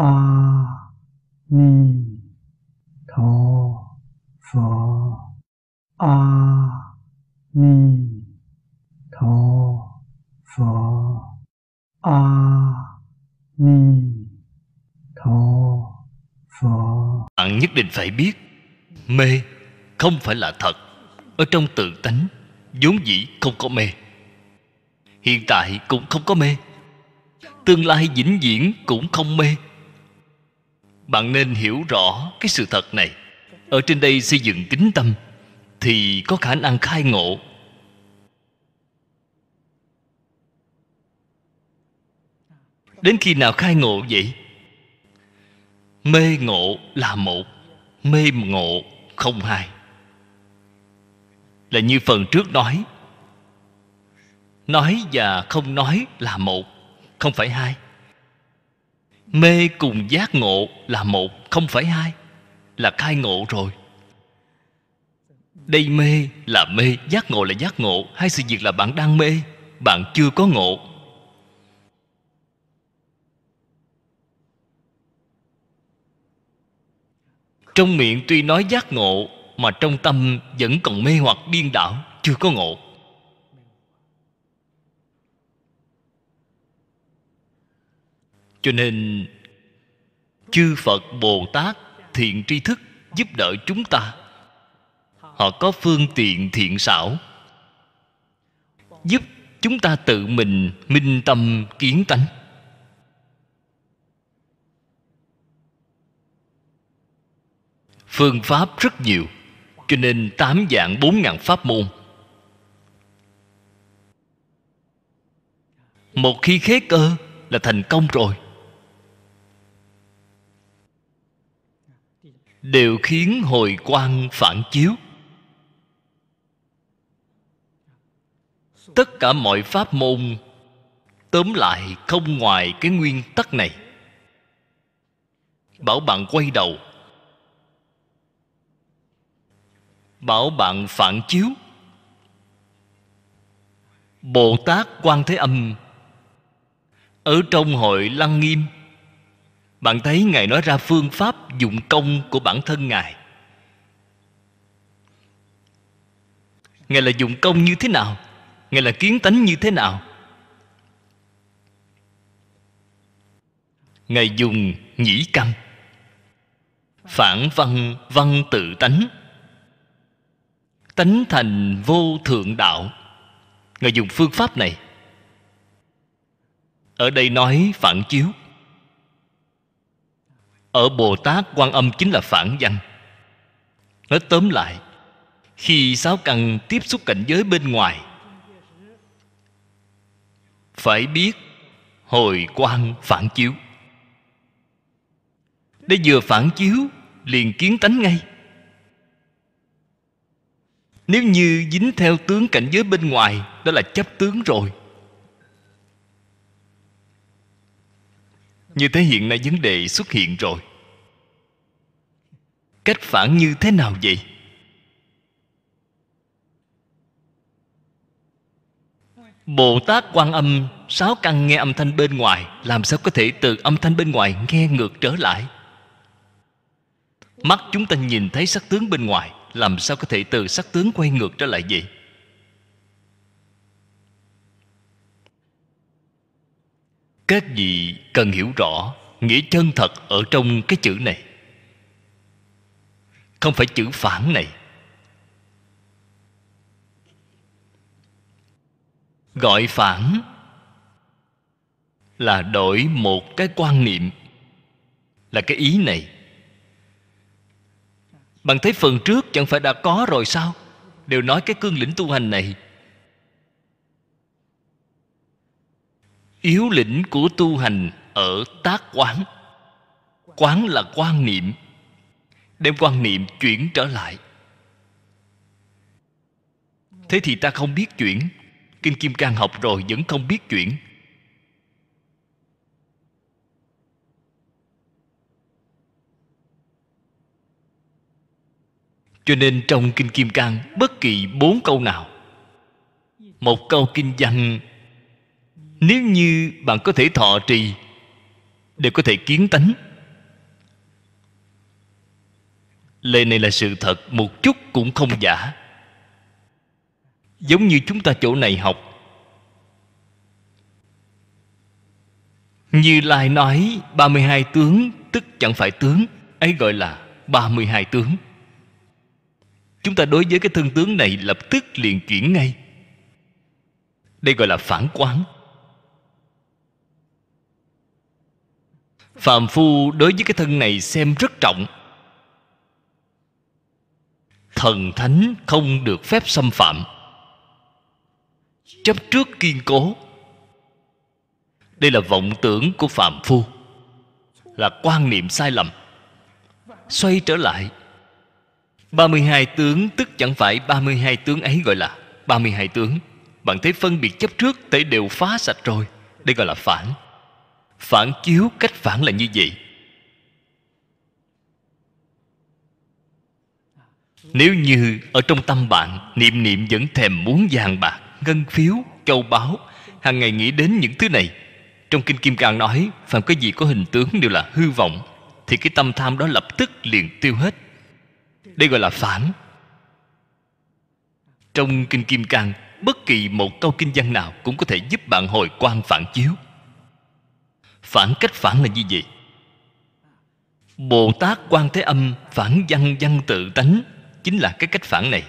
a ni tho pho a ni tho pho a ni tho pho bạn nhất định phải biết, mê không phải là thật. Ở trong tự tánh, vốn dĩ không có mê. Hiện tại cũng không có mê. Tương lai vĩnh viễn cũng không mê bạn nên hiểu rõ cái sự thật này. Ở trên đây xây dựng kính tâm thì có khả năng khai ngộ. Đến khi nào khai ngộ vậy? Mê ngộ là một, mê ngộ không hai. Là như phần trước nói. Nói và không nói là một, không phải hai mê cùng giác ngộ là một, không phải hai, là khai ngộ rồi. Đây mê là mê, giác ngộ là giác ngộ. Hai sự việc là bạn đang mê, bạn chưa có ngộ. Trong miệng tuy nói giác ngộ, mà trong tâm vẫn còn mê hoặc điên đảo, chưa có ngộ. Cho nên, chư phật bồ tát thiện tri thức giúp đỡ chúng ta. Họ có phương tiện thiện xảo, giúp chúng ta tự mình minh tâm kiến tánh. Phương pháp rất nhiều, cho nên tám dạng bốn ngàn pháp môn. Một khi khế cơ là thành công rồi. Đều khiến hồi quang phản chiếu. Tất cả mọi pháp môn, tóm lại không ngoài cái nguyên tắc này. Bảo bạn quay đầu. Bảo bạn phản chiếu. Bồ tát quan thế âm ở trong hội lăng nghiêm bạn thấy ngài nói ra phương pháp dụng công của bản thân ngài. Ngài là dụng công như thế nào? Ngài là kiến tánh như thế nào? Ngài dùng nhĩ căn, phản văn văn tự tánh tánh thành vô thượng đạo. Ngài dùng phương pháp này. Ở đây nói phản chiếu ở bồ tát quan âm chính là phản văn. Nói tóm lại, khi sáu căn tiếp xúc cảnh giới bên ngoài, phải biết hồi quan phản chiếu. Để vừa phản chiếu, liền kiến tánh ngay. Nếu như dính theo tướng cảnh giới bên ngoài, đó là chấp tướng rồi. Như thế hiện nay vấn đề xuất hiện rồi. Cách phản như thế nào vậy? Bồ tát quan âm, sáu căn nghe âm thanh bên ngoài, làm sao có thể từ âm thanh bên ngoài nghe ngược trở lại? Mắt chúng ta nhìn thấy sắc tướng bên ngoài, làm sao có thể từ sắc tướng quay ngược trở lại vậy? Các vị cần hiểu rõ, nghĩa chân thật ở trong cái chữ này? Không phải chữ phản này. Gọi phản là đổi một cái quan niệm. Là cái ý này. Bạn thấy phần trước chẳng phải đã có rồi sao? Đều nói cái cương lĩnh tu hành này yếu lĩnh của tu hành ở tác quán. Quán là quan niệm. Đem quan niệm chuyển trở lại. Thế thì ta không biết chuyển. Kinh kim cang học rồi vẫn không biết chuyển. Cho nên trong kinh kim cang bất kỳ bốn câu nào, một câu kinh văn nếu như bạn có thể thọ trì để có thể kiến tánh, lời này là sự thật, một chút cũng không giả. Giống như chúng ta chỗ này học, như lai nói 32 tướng, tức chẳng phải tướng, ấy gọi là 32 tướng. Chúng ta đối với cái thân tướng này lập tức liền chuyển ngay. Đây gọi là phản quán. Phàm phu đối với cái thân này xem rất trọng. Thần thánh không được phép xâm phạm. Chấp trước kiên cố. Đây là vọng tưởng của phàm phu. Là quan niệm sai lầm. Xoay trở lại. 32 tướng, tức chẳng phải 32 tướng ấy gọi là 32 tướng. Bạn thấy phân biệt chấp trước thể đều phá sạch rồi. Đây gọi là phản. Phản chiếu cách phản là như vậy. Nếu như ở trong tâm bạn Niệm niệm vẫn thèm muốn vàng bạc Ngân phiếu, châu báu hàng ngày nghĩ đến những thứ này. Trong Kinh Kim Cang nói Phạm cái gì có hình tướng đều là hư vọng Thì cái tâm tham đó lập tức liền tiêu hết. Đây gọi là phản. Trong kinh kim cang bất kỳ một câu kinh văn nào cũng có thể giúp bạn hồi quan phản chiếu phản cách phản là như vậy? Bồ tát quan thế âm phản văn văn tự tánh chính là cái cách phản này.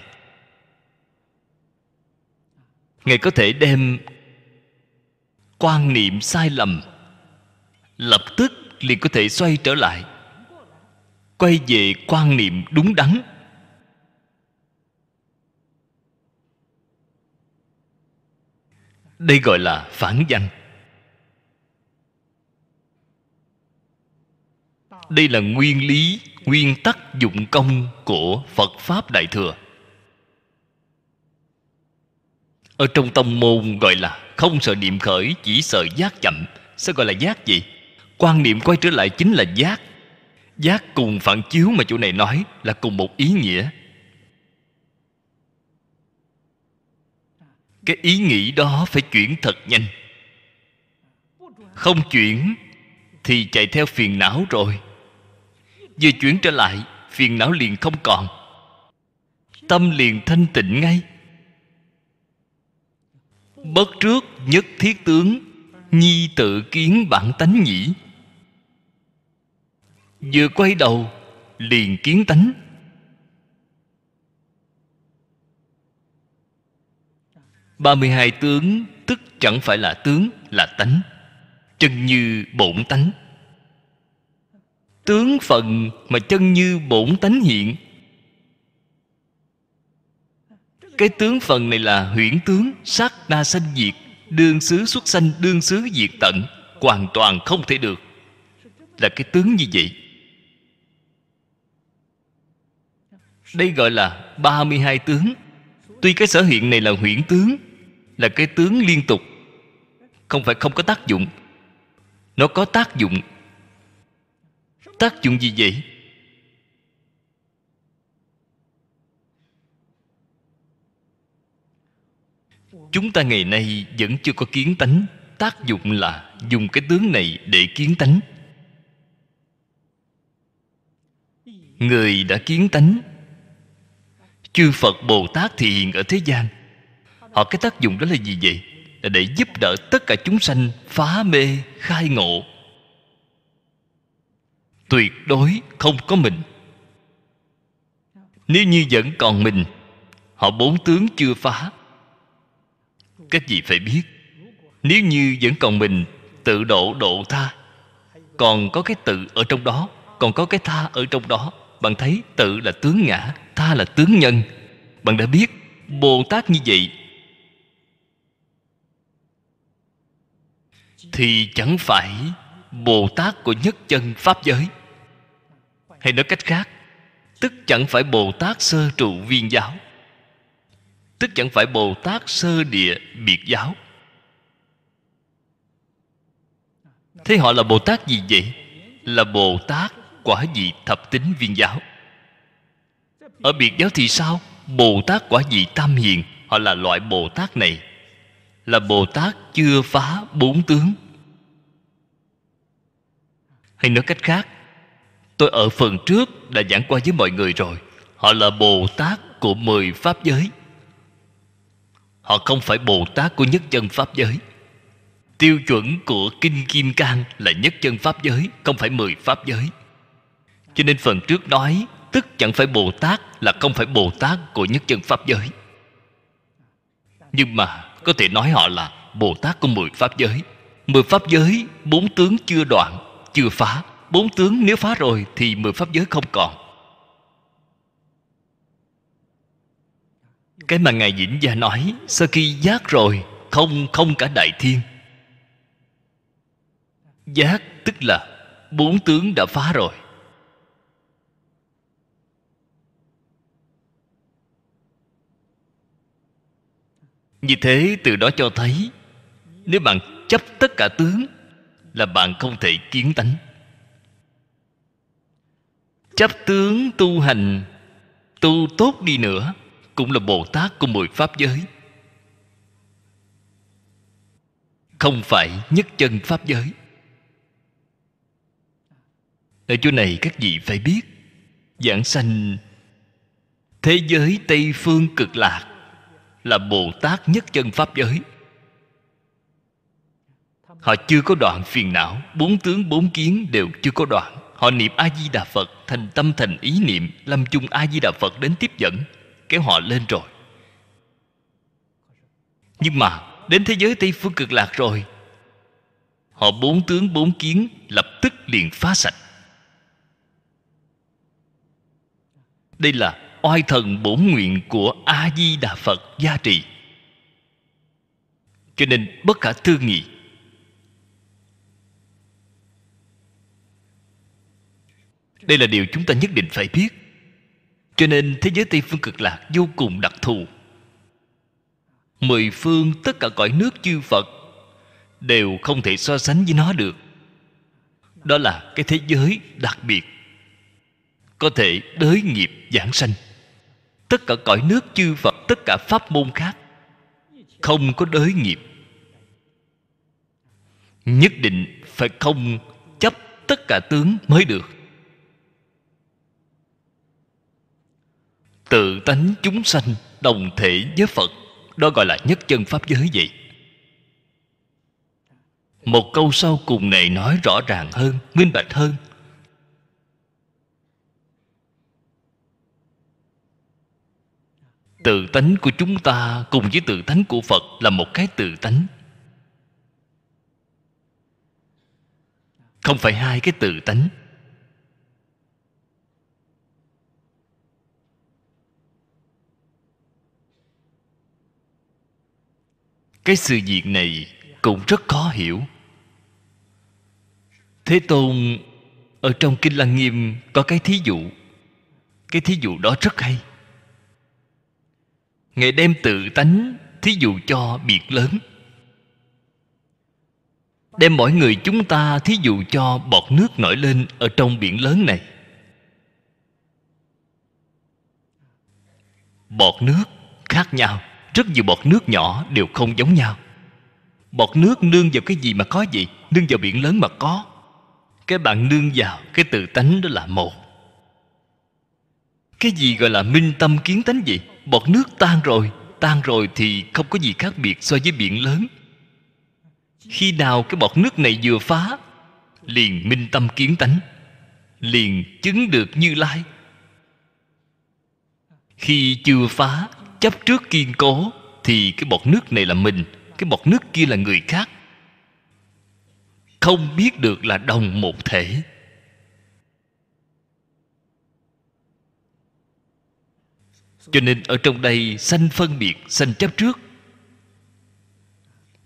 Ngài có thể đem quan niệm sai lầm lập tức liền có thể xoay trở lại, quay về quan niệm đúng đắn. Đây gọi là phản danh đây là nguyên lý, nguyên tắc dụng công của phật pháp đại thừa. Ở trong tông môn gọi là không sợ niệm khởi, chỉ sợ giác chậm. Sao gọi là giác gì quan niệm quay trở lại chính là giác. Giác cùng phản chiếu mà chỗ này nói là cùng một ý nghĩa. Cái ý nghĩ đó phải chuyển thật nhanh. Không chuyển thì chạy theo phiền não rồi. Vừa chuyển trở lại, phiền não liền không còn. Tâm liền thanh tịnh ngay. Bất trước nhất thiết tướng, nhi tự kiến bản tánh nhĩ. Vừa quay đầu, liền kiến tánh. Ba mươi hai tướng, tức chẳng phải là tướng, là tánh chân như bổn tánh. Tướng phận mà chân như bổn tánh hiện. Cái tướng phần này là huyễn tướng, sát na sanh diệt, đương xứ xuất sanh, đương xứ diệt tận, hoàn toàn không thể được. Là cái tướng như vậy. Đây gọi là 32 tướng. Tuy cái sở hiện này là huyễn tướng, Là cái tướng liên tục. Không phải không có tác dụng. Nó có tác dụng. Tác dụng gì vậy? Chúng ta ngày nay vẫn chưa có kiến tánh. Tác dụng là dùng cái tướng này để kiến tánh. Người đã kiến tánh. Chư phật bồ tát thì hiện ở thế gian. Họ, cái tác dụng đó là gì vậy? Là để giúp đỡ tất cả chúng sanh phá mê, khai ngộ. Tuyệt đối không có mình. Nếu như vẫn còn mình, họ bốn tướng chưa phá. Các vị phải biết, nếu như vẫn còn mình, tự độ độ tha. Còn có cái tự ở trong đó, còn có cái tha ở trong đó. Bạn thấy tự là tướng ngã, tha là tướng nhân. Bạn đã biết bồ tát như vậy thì chẳng phải bồ tát của nhất chân pháp giới. Hay nói cách khác, tức chẳng phải bồ tát sơ trụ viên giáo, tức chẳng phải bồ tát sơ địa biệt giáo. Thế họ là bồ tát gì vậy? Là bồ tát quả vị thập tính viên giáo. Ở biệt giáo thì sao? Bồ tát quả vị tam hiền, họ là loại bồ tát này, là bồ tát chưa phá bốn tướng hay nói cách khác, tôi ở phần trước đã giảng qua với mọi người rồi. Họ là bồ tát của mười pháp giới. Họ không phải bồ tát của nhất chân pháp giới. Tiêu chuẩn của kinh kim cang là nhất chân pháp giới, không phải mười pháp giới. Cho nên phần trước nói, tức chẳng phải bồ tát là không phải bồ tát của nhất chân pháp giới. Nhưng mà có thể nói họ là bồ tát của mười pháp giới. Mười pháp giới, bốn tướng chưa đoạn chưa phá, bốn tướng nếu phá rồi thì mười pháp giới không còn. Cái mà ngài vĩnh gia nói, sau khi giác rồi, không không cả đại thiên. Giác tức là bốn tướng đã phá rồi. Như thế từ đó cho thấy, nếu bạn chấp tất cả tướng là bạn không thể kiến tánh. Chấp tướng tu hành, tu tốt đi nữa cũng là bồ tát của mười pháp giới. Không phải nhất chân pháp giới. Ở chỗ này các vị phải biết, giảng sanh thế giới tây phương cực lạc là bồ tát nhất chân pháp giới họ chưa có đoạn phiền não, bốn tướng bốn kiến đều chưa có đoạn. Họ niệm a di đà phật thành tâm thành ý niệm, lâm chung a di đà phật đến tiếp dẫn, kéo họ lên rồi. Nhưng mà, đến thế giới tây phương cực lạc rồi, họ bốn tướng bốn kiến lập tức liền phá sạch. Đây là oai thần bổn nguyện của a di đà phật gia trì. Cho nên bất khả tư nghị đây là điều chúng ta nhất định phải biết. Cho nên thế giới tây phương cực lạc vô cùng đặc thù. Mười phương tất cả cõi nước chư phật đều không thể so sánh với nó được. Đó là cái thế giới đặc biệt, có thể đới nghiệp giảng sanh. Tất cả cõi nước chư phật, tất cả pháp môn khác không có đới nghiệp. Nhất định phải không chấp tất cả tướng mới được. Tự tánh chúng sanh đồng thể với phật. Đó gọi là nhất chân pháp giới vậy. Một câu sau cùng này nói rõ ràng hơn, minh bạch hơn. Tự tánh của chúng ta cùng với tự tánh của phật là một cái tự tánh. Không phải hai cái tự tánh. Cái sự việc này cũng rất khó hiểu. Thế tôn, ở trong kinh lăng nghiêm có cái thí dụ. Cái thí dụ đó rất hay. Ngài đem tự tánh thí dụ cho biệt lớn. Đem mỗi người chúng ta thí dụ cho bọt nước nổi lên ở trong biển lớn này. Bọt nước khác nhau rất nhiều bọt nước nhỏ đều không giống nhau. Bọt nước nương vào cái gì mà có gì, nương vào biển lớn mà có. Cái bạn nương vào, cái tự tánh đó là một. Cái gì gọi là minh tâm kiến tánh gì bọt nước tan rồi tan rồi thì không có gì khác biệt so với biển lớn. Khi nào cái bọt nước này vừa phá, liền minh tâm kiến tánh, liền chứng được như lai. Khi chưa phá chấp trước kiên cố, thì cái bọt nước này là mình, cái bọt nước kia là người khác. Không biết được là đồng một thể. Cho nên ở trong đây sanh phân biệt, sanh chấp trước.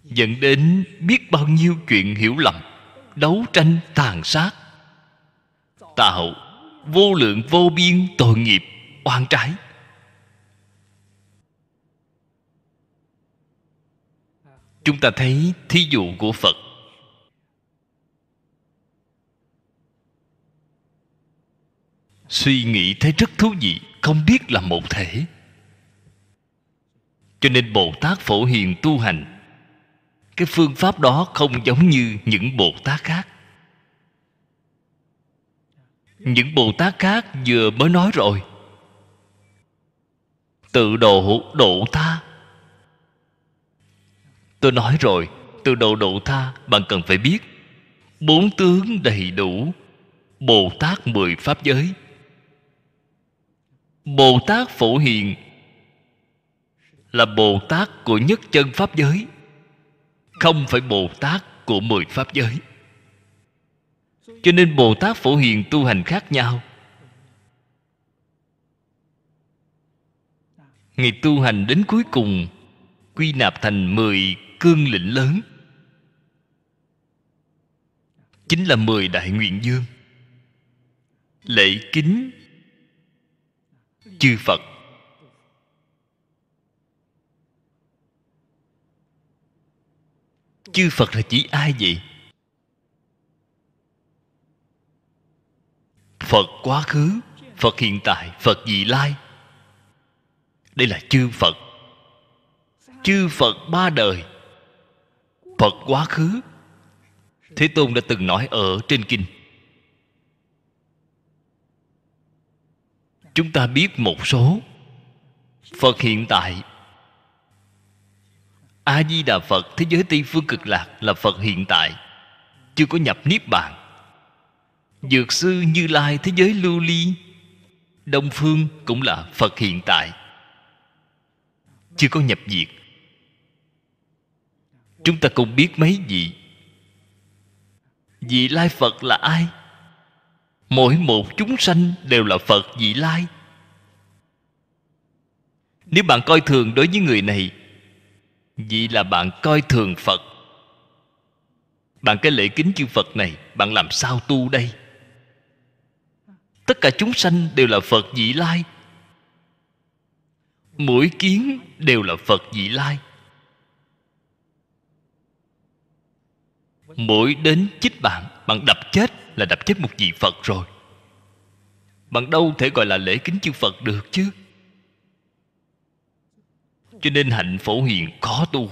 Dẫn đến biết bao nhiêu chuyện hiểu lầm, đấu tranh tàn sát. Tạo vô lượng vô biên tội nghiệp oan trái. Chúng ta thấy thí dụ của phật. Suy nghĩ thấy rất thú vị, không biết là một thể. Cho nên bồ tát phổ hiền tu hành, cái phương pháp đó không giống như những bồ tát khác. Những bồ tát khác vừa mới nói rồi, tự độ độ ta tôi nói rồi, từ đầu độ tha, bạn cần phải biết. Bốn tướng đầy đủ, bồ tát mười pháp giới. Bồ tát phổ hiền là bồ tát của nhất chân pháp giới, không phải bồ tát của mười pháp giới. Cho nên bồ tát phổ hiền tu hành khác nhau. Ngày tu hành đến cuối cùng, Quy nạp thành mười cương lĩnh lớn. Chính là mười đại nguyện dương. Lễ kính Chư Phật. Chư Phật là chỉ ai vậy? Phật quá khứ, Phật hiện tại, Phật vị lai. Đây là chư phật. Chư phật ba đời phật quá khứ. Thế tôn đã từng nói ở trên kinh. Chúng ta biết một số phật hiện tại. A di đà phật, thế giới tây phương cực lạc là phật hiện tại. Chưa có nhập niết bàn. Dược sư như lai, thế giới lưu ly, đông phương cũng là phật hiện tại. Chưa có nhập diệt chúng ta cũng biết mấy vị. Vị lai phật là ai? Mỗi một chúng sanh đều là phật vị lai. Nếu bạn coi thường đối với người này vậy là bạn coi thường phật. Bạn cái lễ kính chư phật này, bạn làm sao tu đây? Tất cả chúng sanh đều là phật vị lai. Mỗi kiến đều là phật vị lai. Mỗi đến chích bạn bạn đập chết là đập chết một vị phật rồi. Bạn đâu thể gọi là lễ kính chư phật được chứ? Cho nên hạnh phổ hiền khó tu.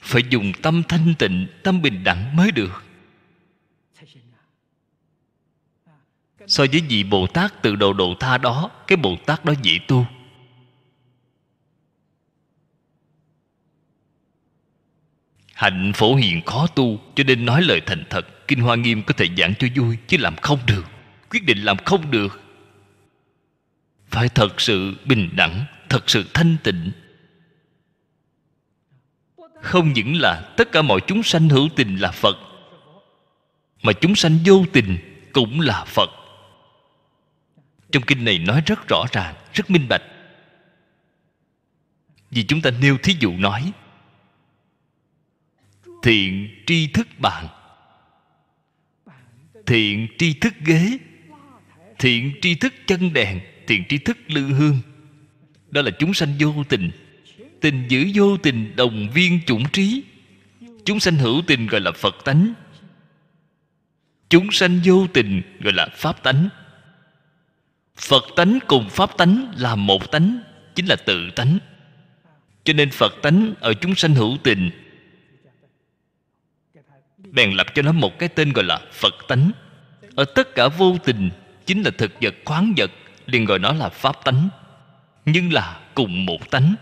Phải dùng tâm thanh tịnh, tâm bình đẳng mới được. So với vị bồ tát từ đầu độ tha đó, cái bồ tát đó dễ tu. Hạnh phổ hiền khó tu, cho nên nói lời thành thật, kinh hoa nghiêm có thể giảng cho vui, chứ làm không được. Quyết định làm không được. Phải thật sự bình đẳng, thật sự thanh tịnh. Không những là tất cả mọi chúng sanh hữu tình là phật, mà chúng sanh vô tình cũng là phật. Trong kinh này nói rất rõ ràng, rất minh bạch. Vì chúng ta nêu thí dụ nói thiện tri thức bạn. Thiện tri thức ghế. Thiện tri thức chân đèn. Thiện tri thức lư hương. Đó là chúng sanh vô tình. Tình giữ vô tình đồng viên chủng trí. Chúng sanh hữu tình gọi là phật tánh. Chúng sanh vô tình gọi là pháp tánh. Phật tánh cùng pháp tánh là một tánh, chính là tự tánh. Cho nên phật tánh ở chúng sanh hữu tình bèn lập cho nó một cái tên gọi là phật tánh. Ở tất cả vô tình, chính là thực vật, khoáng vật, liền gọi nó là pháp tánh, nhưng là cùng một tánh.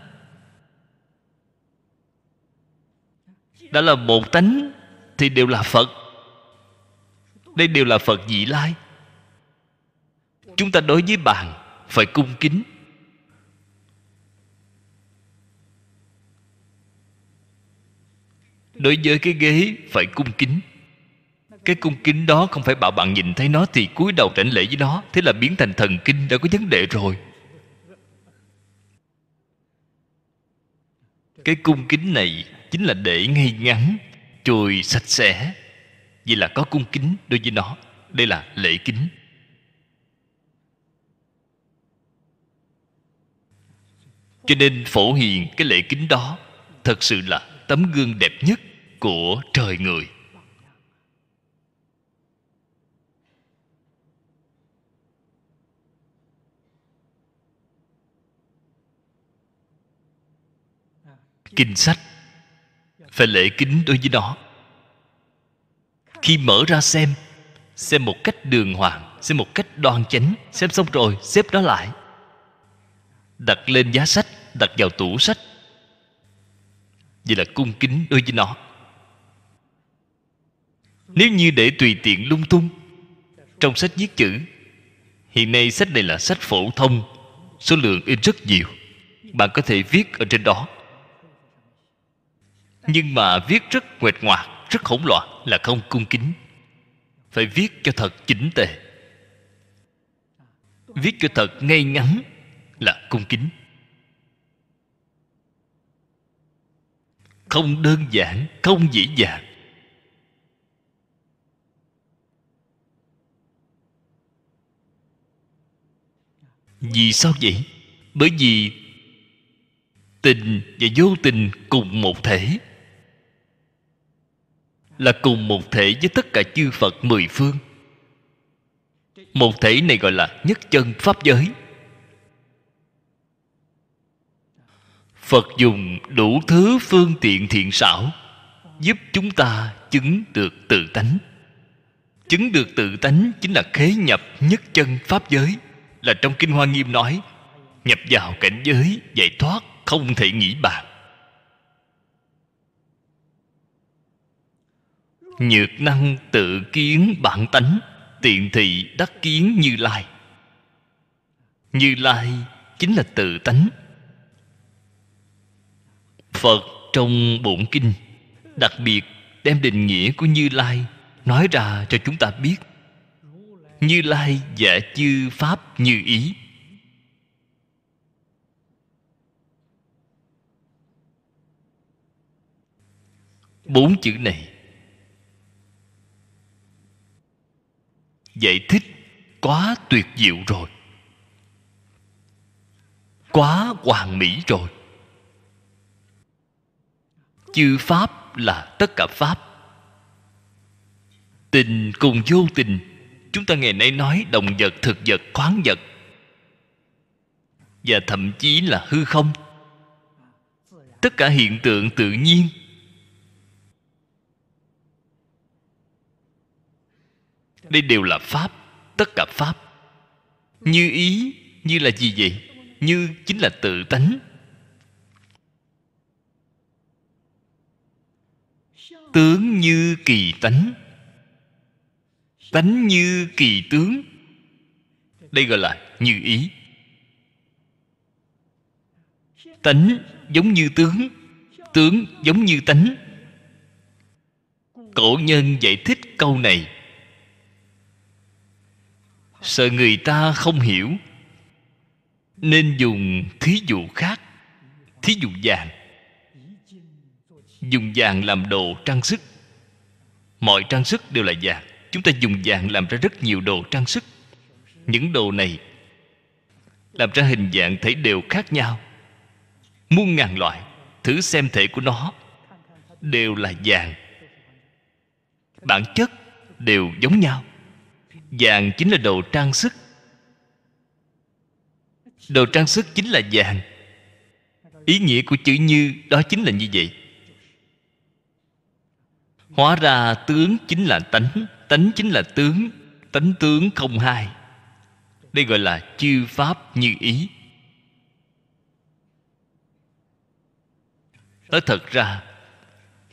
Đã là một tánh thì đều là phật. Đây đều là phật dị lai. Chúng ta đối với bạn phải cung kính. Đối với cái ghế phải cung kính. Cái cung kính đó không phải bảo bạn nhìn thấy nó thì cúi đầu rảnh lễ với nó. Thế là biến thành thần kinh, đã có vấn đề rồi. Cái cung kính này chính là để ngay ngắn, chùi sạch sẽ. Vì là có cung kính đối với nó. Đây là lễ kính. Cho nên phổ hiền cái lễ kính đó thật sự là tấm gương đẹp nhất của trời người. Kinh sách phải lễ kính đối với nó. Khi mở ra xem xem một cách đường hoàng, xem một cách đoan chánh, xem xong rồi xếp nó lại. Đặt lên giá sách, đặt vào tủ sách. Vậy là cung kính đối với nó nếu như để tùy tiện lung tung, trong sách viết chữ, hiện nay sách này là sách phổ thông, số lượng in rất nhiều. Bạn có thể viết ở trên đó. Nhưng mà viết rất nguệch ngoạc, rất hỗn loạn là không cung kính. Phải viết cho thật chỉnh tề. Viết cho thật ngay ngắn là cung kính. Không đơn giản, không dễ dàng. Vì sao vậy? Bởi vì tình và vô tình cùng một thể. Là cùng một thể với tất cả chư phật mười phương. Một thể này gọi là nhất chân pháp giới. Phật dùng đủ thứ phương tiện thiện xảo giúp chúng ta chứng được tự tánh. Chứng được tự tánh chính là khế nhập nhất chân pháp giới là trong kinh hoa nghiêm nói, nhập vào cảnh giới giải thoát không thể nghĩ bàn nhược năng tự kiến bản tánh, tiện thị đắc kiến như lai. Như lai chính là tự tánh. Phật trong bổn kinh, đặc biệt đem định nghĩa của như lai nói ra cho chúng ta biết như lai giả chư pháp như ý. Bốn chữ này giải thích quá tuyệt diệu rồi, quá hoàn mỹ rồi. Chư pháp là tất cả pháp. Tình cùng vô tình chúng ta ngày nay nói động vật, thực vật, khoáng vật. Và thậm chí là hư không. Tất cả hiện tượng tự nhiên. Đây đều là pháp, tất cả pháp. Như ý, như là gì vậy? Như chính là tự tánh. Tướng như kỳ tánh tánh như kỳ tướng. Đây gọi là như ý. Tánh giống như tướng tướng giống như tánh. Cổ nhân giải thích câu này. Sợ người ta không hiểu, nên dùng thí dụ khác, thí dụ vàng. Dùng vàng làm đồ trang sức. Mọi trang sức đều là vàng chúng ta dùng vàng làm ra rất nhiều đồ trang sức. Những đồ này làm ra hình dạng thể đều khác nhau. Muôn ngàn loại, thử xem thể của nó đều là vàng. Bản chất đều giống nhau. Vàng chính là đồ trang sức. Đồ trang sức chính là vàng. Ý nghĩa của chữ như đó chính là như vậy. Hóa ra tướng chính là tánh tánh chính là tướng, tánh tướng không hai. Đây gọi là chư pháp như ý. Nói thật ra,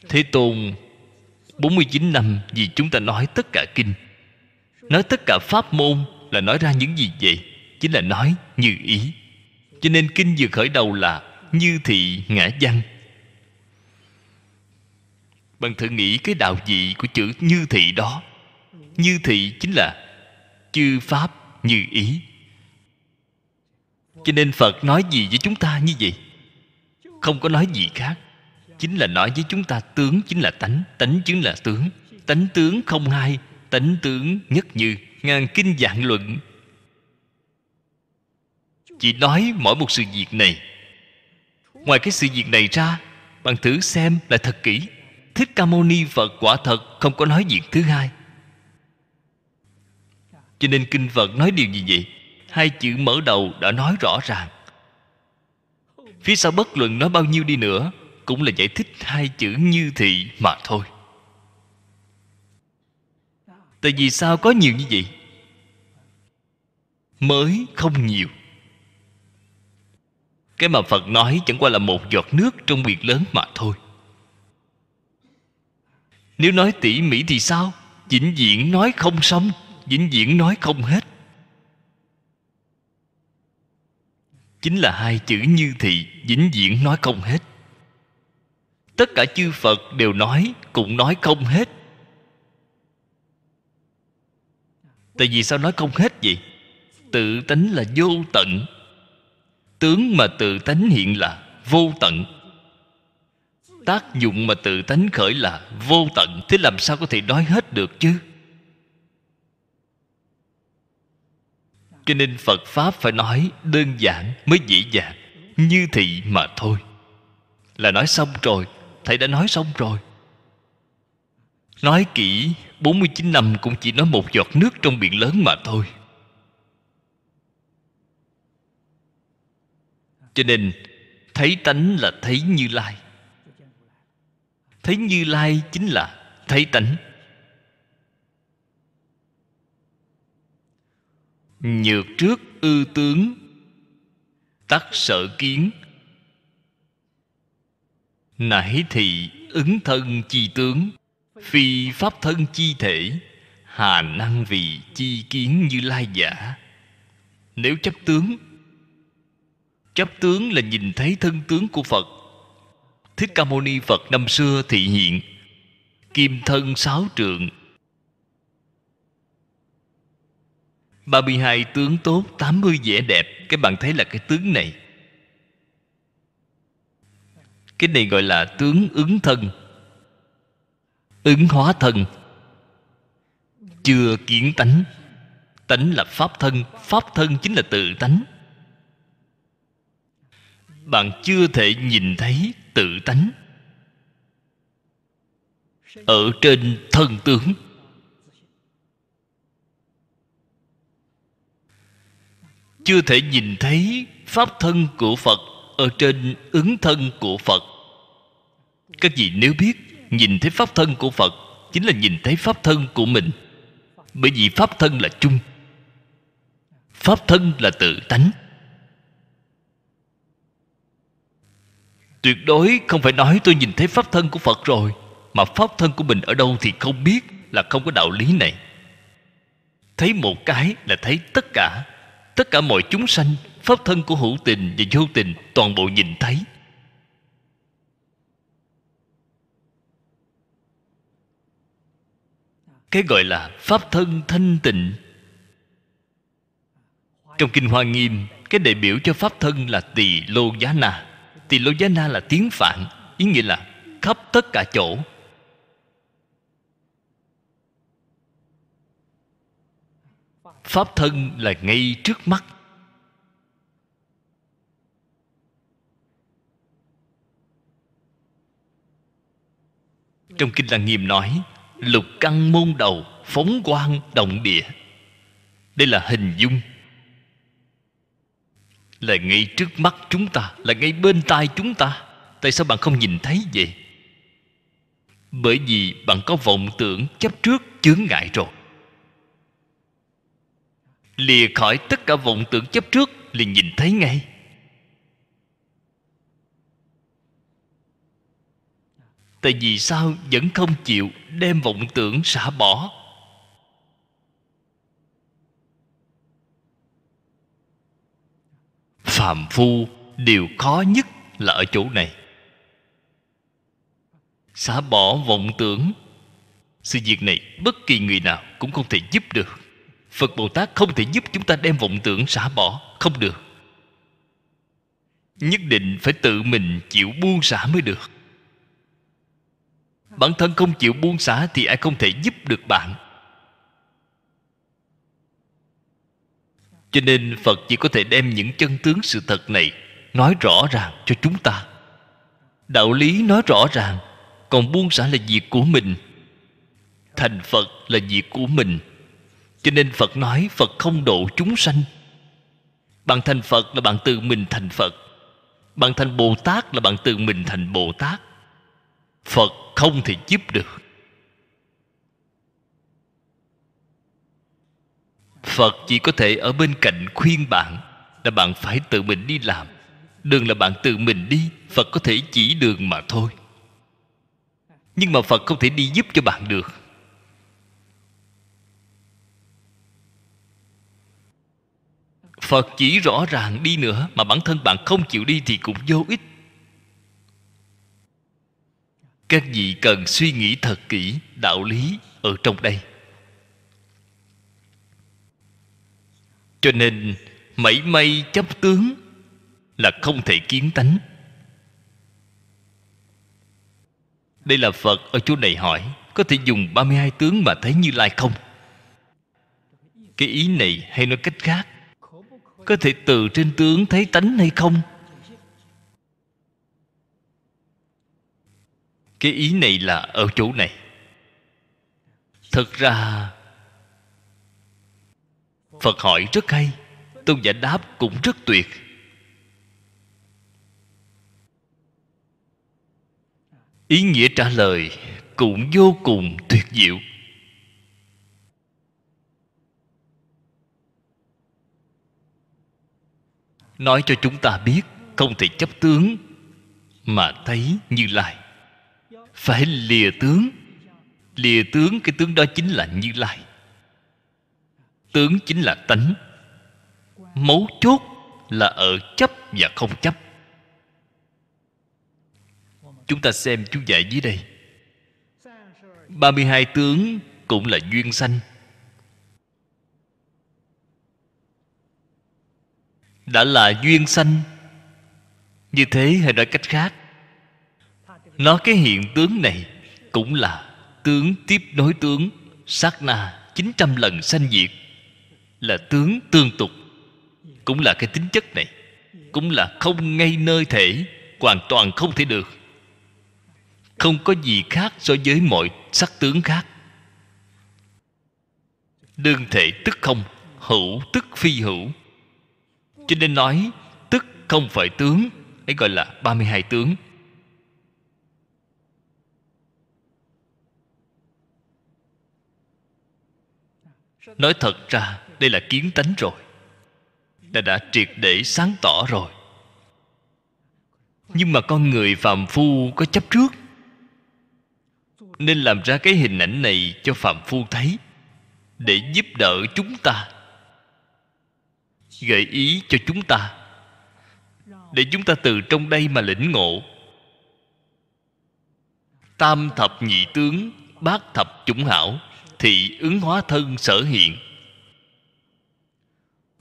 thế tôn 49 năm vì chúng ta nói tất cả kinh. Nói tất cả pháp môn là nói ra những gì vậy? Chính là nói như ý. Cho nên kinh vừa khởi đầu là như thị ngã văn bạn thử nghĩ cái đạo vị của chữ như thị đó như thị chính là chư pháp như ý. Cho nên phật nói gì với chúng ta như vậy? Không có nói gì khác. Chính là nói với chúng ta, tướng chính là tánh tánh chính là tướng. Tánh tướng không hai, tánh tướng nhất như. Ngàn kinh dạng luận. Chỉ nói mỗi một sự việc này. Ngoài cái sự việc này ra, bạn thử xem lại thật kỹ. Thích ca mâu ni phật quả thật không có nói việc thứ hai cho nên kinh phật nói điều gì vậy? Hai chữ mở đầu đã nói rõ ràng. Phía sau bất luận nói bao nhiêu đi nữa, cũng là giải thích hai chữ như thị mà thôi. Tại vì sao có nhiều như vậy? Mới không nhiều. Cái mà phật nói chẳng qua là một giọt nước trong biển lớn mà thôi. Nếu nói tỉ mỉ thì sao? Vĩnh viễn nói không xong vĩnh viễn nói không hết. Chính là hai chữ như thị vĩnh viễn nói không hết. Tất cả chư phật đều nói, cũng nói không hết. Tại vì sao nói không hết vậy? Tự tánh là vô tận. Tướng mà tự tánh hiện là vô tận. Tác dụng mà tự tánh khởi là vô tận. Thế làm sao có thể nói hết được chứ? Cho nên phật pháp phải nói đơn giản mới dễ dàng. Như thị mà thôi. Là nói xong rồi, thầy đã nói xong rồi. Nói kỹ 49 năm cũng chỉ nói một giọt nước trong biển lớn mà thôi. Cho nên, thấy tánh là thấy như lai. Thấy như lai chính là thấy tánh. Nhược trước ư tướng. Tắc sở kiến. Nãy thị ứng thân chi tướng. Phi pháp thân chi thể. Hà năng vì chi kiến như lai giả. Nếu chấp tướng. Chấp tướng là nhìn thấy thân tướng của phật. Thích ca mâu ni phật năm xưa thị hiện. Kim thân sáu trượng 32 tướng tốt 80 vẻ đẹp. Các bạn thấy là cái tướng này. Cái này gọi là tướng ứng thân. Ứng hóa thân. Chưa kiến tánh. Tánh là pháp thân. Pháp thân chính là tự tánh. Bạn chưa thể nhìn thấy tự tánh. Ở trên thân tướng. Chưa thể nhìn thấy pháp thân của phật ở trên ứng thân của phật. Các vị nếu biết nhìn thấy pháp thân của phật chính là nhìn thấy pháp thân của mình. Bởi vì pháp thân là chung, pháp thân là tự tánh. Tuyệt đối không phải nói tôi nhìn thấy pháp thân của phật rồi, mà pháp thân của mình ở đâu thì không biết là không có đạo lý này. Thấy một cái là thấy tất cả tất cả mọi chúng sanh, pháp thân của hữu tình và vô tình toàn bộ nhìn thấy. Cái gọi là pháp thân thanh tịnh. Trong kinh hoa nghiêm, cái đại biểu cho pháp thân là tỳ lô giá na. Tỳ lô giá na là tiếng phạn, ý nghĩa là khắp tất cả chỗ. Pháp thân là ngay trước mắt. Trong kinh lăng nghiêm nói, lục căn môn đầu phóng quang động địa. Đây là hình dung. Là ngay trước mắt chúng ta, là ngay bên tai chúng ta. Tại sao bạn không nhìn thấy vậy? Bởi vì bạn có vọng tưởng chấp trước chướng ngại rồi lìa khỏi tất cả vọng tưởng chấp trước, liền nhìn thấy ngay. Tại vì sao vẫn không chịu đem vọng tưởng xả bỏ? Phàm phu điều khó nhất là ở chỗ này. Xả bỏ vọng tưởng, sự việc này bất kỳ người nào cũng không thể giúp được phật bồ tát không thể giúp chúng ta đem vọng tưởng xả bỏ. Không được. Nhất định phải tự mình chịu buông xả mới được. Bản thân không chịu buông xả thì ai không thể giúp được bạn? Cho nên phật chỉ có thể đem những chân tướng sự thật này nói rõ ràng cho chúng ta. Đạo lý nói rõ ràng, còn buông xả là việc của mình. Thành phật là việc của mình cho nên phật nói phật không độ chúng sanh. Bạn thành phật là bạn tự mình thành phật. Bạn thành bồ tát là bạn tự mình thành bồ tát. Phật không thể giúp được. Phật chỉ có thể ở bên cạnh khuyên bạn là bạn phải tự mình đi làm. Đường là bạn tự mình đi, phật có thể chỉ đường mà thôi. Nhưng mà phật không thể đi giúp cho bạn được. Phật chỉ rõ ràng đi nữa mà bản thân bạn không chịu đi thì cũng vô ích. Các vị cần suy nghĩ thật kỹ đạo lý ở trong đây. Cho nên, mảy may chấp tướng là không thể kiến tánh. Đây là phật ở chỗ này hỏi, có thể dùng 32 tướng mà thấy như lai không? Cái ý này hay nói cách khác có thể từ trên tướng thấy tánh hay không? Cái ý này là ở chỗ này. Thật ra, phật hỏi rất hay, tôn giả đáp cũng rất tuyệt. Ý nghĩa trả lời cũng vô cùng tuyệt diệu. Nói cho chúng ta biết, không thể chấp tướng, mà thấy như lai. Phải lìa tướng. Lìa tướng, cái tướng đó chính là như lai. Tướng chính là tánh. Mấu chốt là ở chấp và không chấp. Chúng ta xem chú giải dưới đây. 32 tướng cũng là duyên sanh. Đã là duyên sanh. Như thế hay nói cách khác, nó cái hiện tướng này cũng là tướng tiếp nối tướng sát na 900 lần sanh diệt, là tướng tương tục. Cũng là cái tính chất này, cũng là không ngay nơi thể, hoàn toàn không thể được. Không có gì khác so với mọi sắc tướng khác. Đơn thể tức không, hữu tức phi hữu cho nên nói, tức không phải tướng, ấy gọi là 32 tướng. Nói thật ra, đây là kiến tánh rồi. Đã đã triệt để sáng tỏ rồi. Nhưng mà con người phàm phu có chấp trước. Nên làm ra cái hình ảnh này cho phàm phu thấy, để giúp đỡ chúng ta gợi ý cho chúng ta. Để chúng ta từ trong đây mà lĩnh ngộ. Tam thập nhị tướng, bát thập chủng hảo, thị ứng hóa thân sở hiện.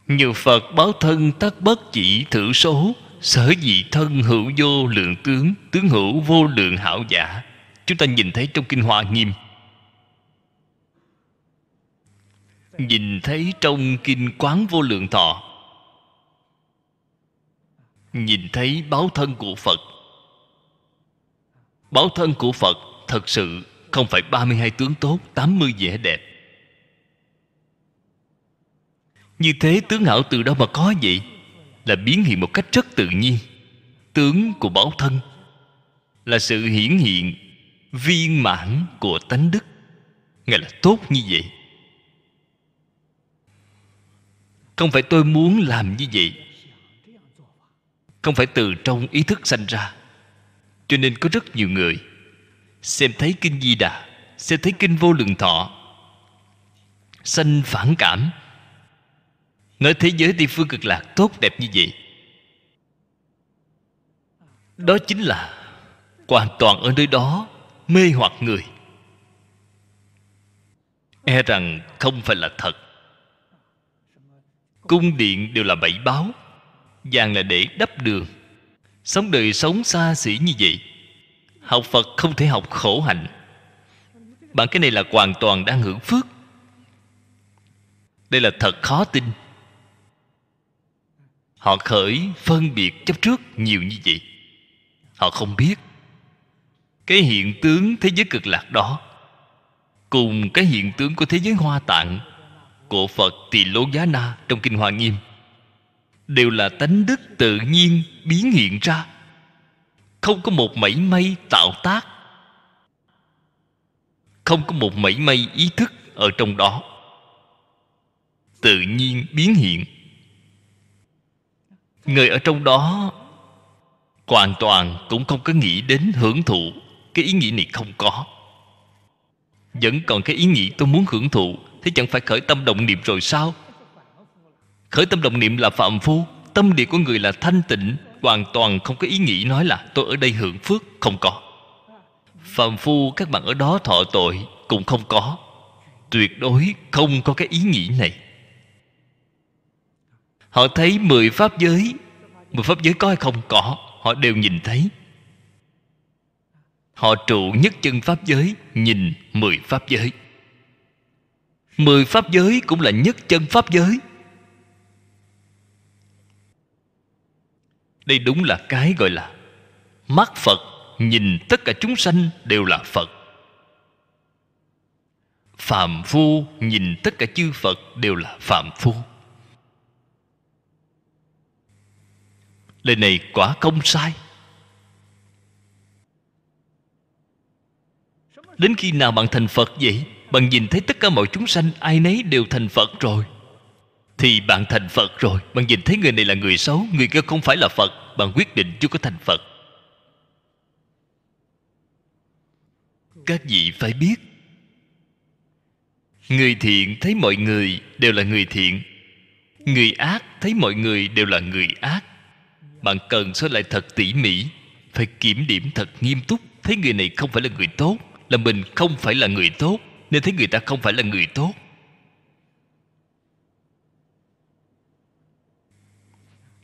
Như phật báo thân tất bất chỉ thử số, sở dị thân hữu vô lượng tướng tướng hữu vô lượng hảo giả. Chúng ta nhìn thấy trong kinh hoa nghiêm. Nhìn thấy trong kinh quán vô lượng thọ nhìn thấy báo thân của phật. Báo thân của phật thật sự không phải 32 tướng tốt 80 vẻ đẹp. Như thế tướng hảo từ đâu mà có vậy? Là biến hiện một cách rất tự nhiên. Tướng của báo thân Là sự hiển hiện, Viên mãn của tánh đức. Ngài là tốt như vậy. Không phải tôi muốn làm như vậy. Không phải từ trong ý thức sanh ra. Cho nên có rất nhiều người xem thấy kinh di đà, xem thấy kinh vô lượng thọ, sanh phản cảm. Nói thế giới tây phương cực lạc tốt đẹp như vậy. Đó chính là hoàn toàn ở nơi đó mê hoặc người. E rằng không phải là thật. Cung điện đều là bảy báo vàng là để đắp đường. Sống đời sống xa xỉ như vậy, học phật không thể học khổ hạnh. Bạn cái này là hoàn toàn đang hưởng phước. Đây là thật khó tin. Họ khởi phân biệt chấp trước nhiều như vậy. Họ không biết cái hiện tướng thế giới cực lạc đó, cùng cái hiện tướng của thế giới hoa tạng của phật tỳ lô giá na trong kinh hoa nghiêm đều là tánh đức tự nhiên biến hiện ra. Không có một mảy may tạo tác. Không có một mảy may ý thức ở trong đó. Tự nhiên biến hiện. Người ở trong đó hoàn toàn cũng không có nghĩ đến hưởng thụ cái ý nghĩ này không có. Vẫn còn cái ý nghĩ tôi muốn hưởng thụ, thế chẳng phải khởi tâm động niệm rồi sao? Khởi tâm động niệm là phạm phu, tâm địa của người là thanh tịnh, hoàn toàn không có ý nghĩ nói là tôi ở đây hưởng phước, không có. Phạm phu, các bạn ở đó thọ tội cũng không có. Tuyệt đối không có cái ý nghĩ này. Họ thấy mười pháp giới, mười pháp giới có hay không có, họ đều nhìn thấy. Họ trụ nhất chân pháp giới, nhìn mười pháp giới. Mười pháp giới cũng là nhất chân pháp giới. Đây đúng là cái gọi là mắt phật, nhìn tất cả chúng sanh đều là phật. Phàm phu nhìn tất cả chư phật đều là phàm phu. Lời này quả không sai. Đến khi nào bạn thành phật vậy? Bạn nhìn thấy tất cả mọi chúng sanh ai nấy đều thành phật rồi thì bạn thành phật rồi. Bạn nhìn thấy người này là người xấu, người kia không phải là phật. Bạn quyết định chưa có thành phật. Các vị phải biết, người thiện thấy mọi người đều là người thiện, người ác thấy mọi người đều là người ác. Bạn cần soi lại thật tỉ mỉ, phải kiểm điểm thật nghiêm túc. Thấy người này không phải là người tốt, là mình không phải là người tốt. Nên thấy người ta không phải là người tốt.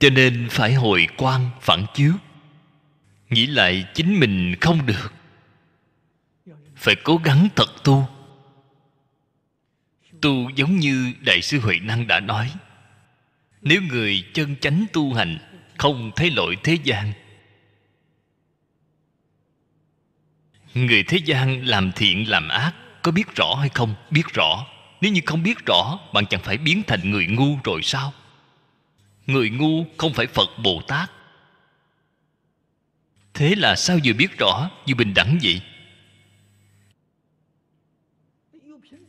Cho nên phải hồi quan phản chiếu. Nghĩ lại chính mình không được. Phải cố gắng thật tu. Tu giống như đại sư huệ năng đã nói, nếu người chân chánh tu hành không thấy lỗi thế gian, người thế gian làm thiện làm ác có biết rõ hay không? Biết rõ. Nếu như không biết rõ, bạn chẳng phải biến thành người ngu rồi sao? Người ngu không phải phật bồ tát. Thế là sao vừa biết rõ, vừa bình đẳng vậy?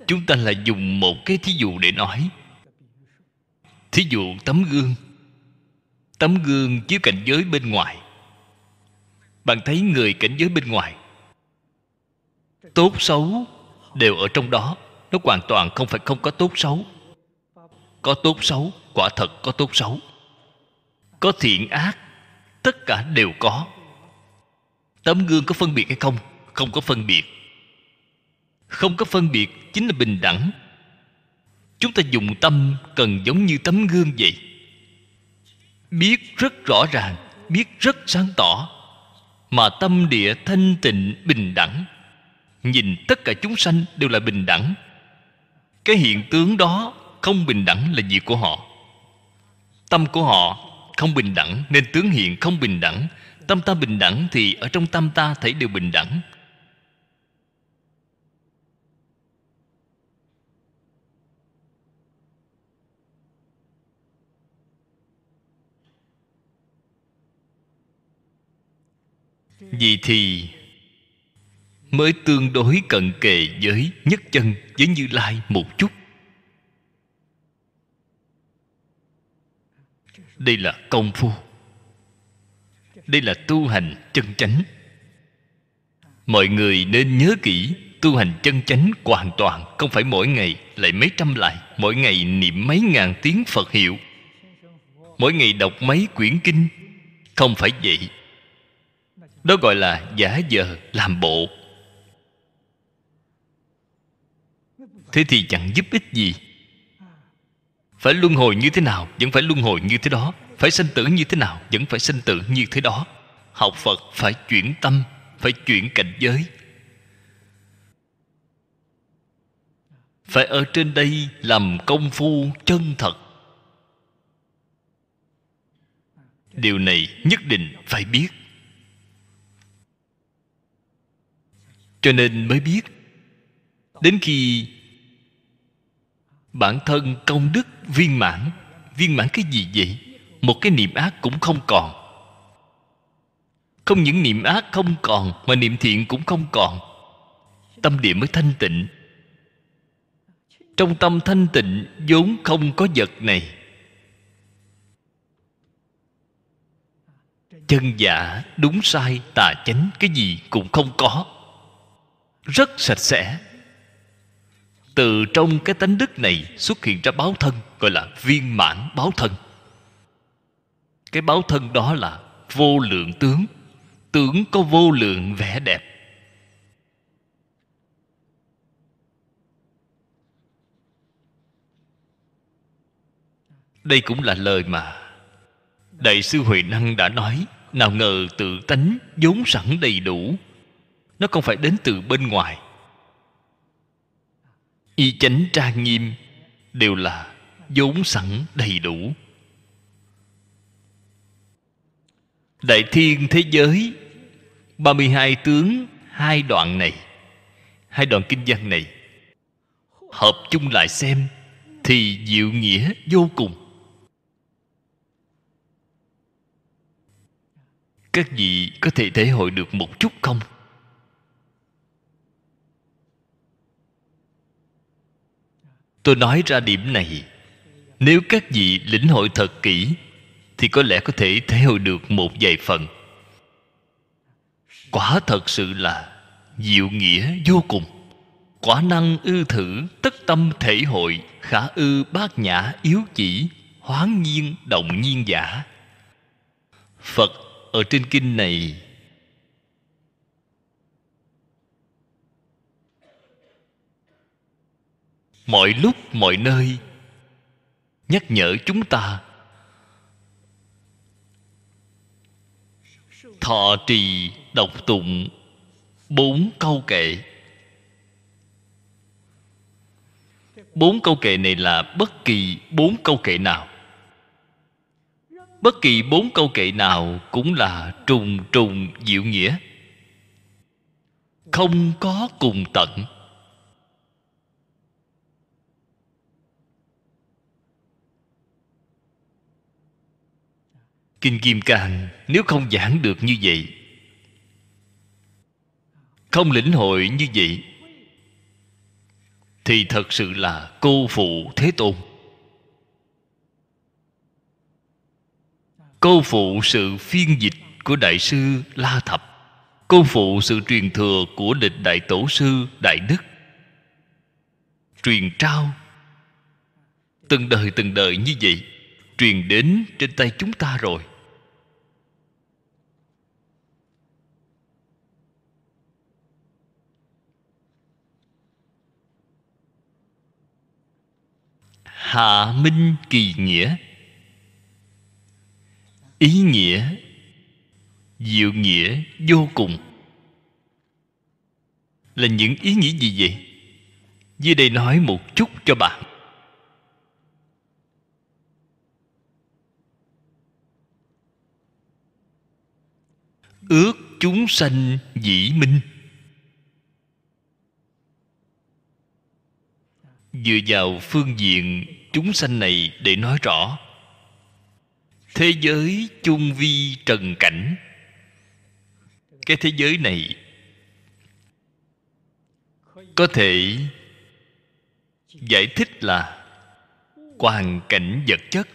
Chúng ta là dùng một cái thí dụ để nói. Thí dụ tấm gương. Tấm gương chiếu cảnh giới bên ngoài. Bạn thấy người cảnh giới bên ngoài. Tốt xấu đều ở trong đó. Nó hoàn toàn không phải không có tốt xấu có tốt xấu, quả thật có tốt xấu. Có thiện ác, tất cả đều có. Tấm gương có phân biệt hay không? Không có phân biệt. Không có phân biệt chính là bình đẳng. Chúng ta dùng tâm cần giống như tấm gương vậy. Biết rất rõ ràng, biết rất sáng tỏ, mà tâm địa thanh tịnh, bình đẳng. Nhìn tất cả chúng sanh đều là bình đẳng. Cái hiện tướng đó không bình đẳng là việc của họ. Tâm của họ không bình đẳng, nên tướng hiện không bình đẳng. Tâm ta bình đẳng thì ở trong tâm ta thấy đều bình đẳng. Vì thì mới tương đối cận kề với nhất chân, với như lai một chút. Đây là công phu. Đây là tu hành chân chánh. Mọi người nên nhớ kỹ, tu hành chân chánh hoàn toàn, không phải mỗi ngày, lại mấy trăm lại, mỗi ngày niệm mấy ngàn tiếng phật hiệu. Mỗi ngày đọc mấy quyển kinh, không phải vậy. Đó gọi là giả giờ làm bộ. Thế thì chẳng giúp ích gì phải luân hồi như thế nào, vẫn phải luân hồi như thế đó. Phải sanh tử như thế nào, vẫn phải sanh tử như thế đó. Học phật phải chuyển tâm, phải chuyển cảnh giới. Phải ở trên đây làm công phu chân thật. Điều này nhất định phải biết. Cho nên mới biết. Đến khi bản thân công đức viên mãn. Viên mãn cái gì vậy? Một cái niệm ác cũng không còn. Không những niệm ác không còn, mà niệm thiện cũng không còn. Tâm địa mới thanh tịnh. Trong tâm thanh tịnh, vốn không có vật này. Chân giả đúng sai, tà chánh cái gì cũng không có. Rất sạch sẽ từ trong cái tánh đức này xuất hiện ra báo thân, gọi là viên mãn báo thân. Cái báo thân đó là vô lượng tướng. Tướng có vô lượng vẻ đẹp. Đây cũng là lời mà đại sư huệ năng đã nói. Nào ngờ tự tánh vốn sẵn đầy đủ. Nó không phải đến từ bên ngoài y chánh trang nghiêm đều là vốn sẵn đầy đủ. Đại thiên thế giới 32 tướng, hai đoạn này, hai đoạn kinh văn này, hợp chung lại xem thì diệu nghĩa vô cùng. Các vị có thể thể hội được một chút không? Tôi nói ra điểm này, nếu các vị lĩnh hội thật kỹ, thì có lẽ có thể thể hội được một vài phần. Quả thật sự là diệu nghĩa vô cùng. Quả năng ư thử tất tâm thể hội, khả ư bát nhã yếu chỉ hoán nhiên, động nhiên giả. Phật ở trên kinh này mọi lúc, mọi nơi, nhắc nhở chúng ta. Thọ trì độc tụng bốn câu kệ. Bốn câu kệ này là bất kỳ bốn câu kệ nào. Bất kỳ bốn câu kệ nào cũng là trùng trùng diệu nghĩa. Không có cùng tận. Kinh kim cang nếu không giảng được như vậy. Không lĩnh hội như vậy, thì thật sự là cô phụ thế tôn. Cô phụ sự phiên dịch của đại sư la thập. Cô phụ sự truyền thừa của lịch đại tổ sư đại đức. Truyền trao. Từng đời từng đời như vậy, truyền đến trên tay chúng ta rồi. Hạ minh kỳ nghĩa. Ý nghĩa, diệu nghĩa vô cùng. Là những ý nghĩa gì vậy? Dưới đây nói một chút cho bạn. Ước chúng sanh dĩ minh. Dựa vào phương diện chúng sanh này để nói rõ. Thế giới chung vi trần cảnh. Cái thế giới này có thể giải thích là hoàn cảnh vật chất.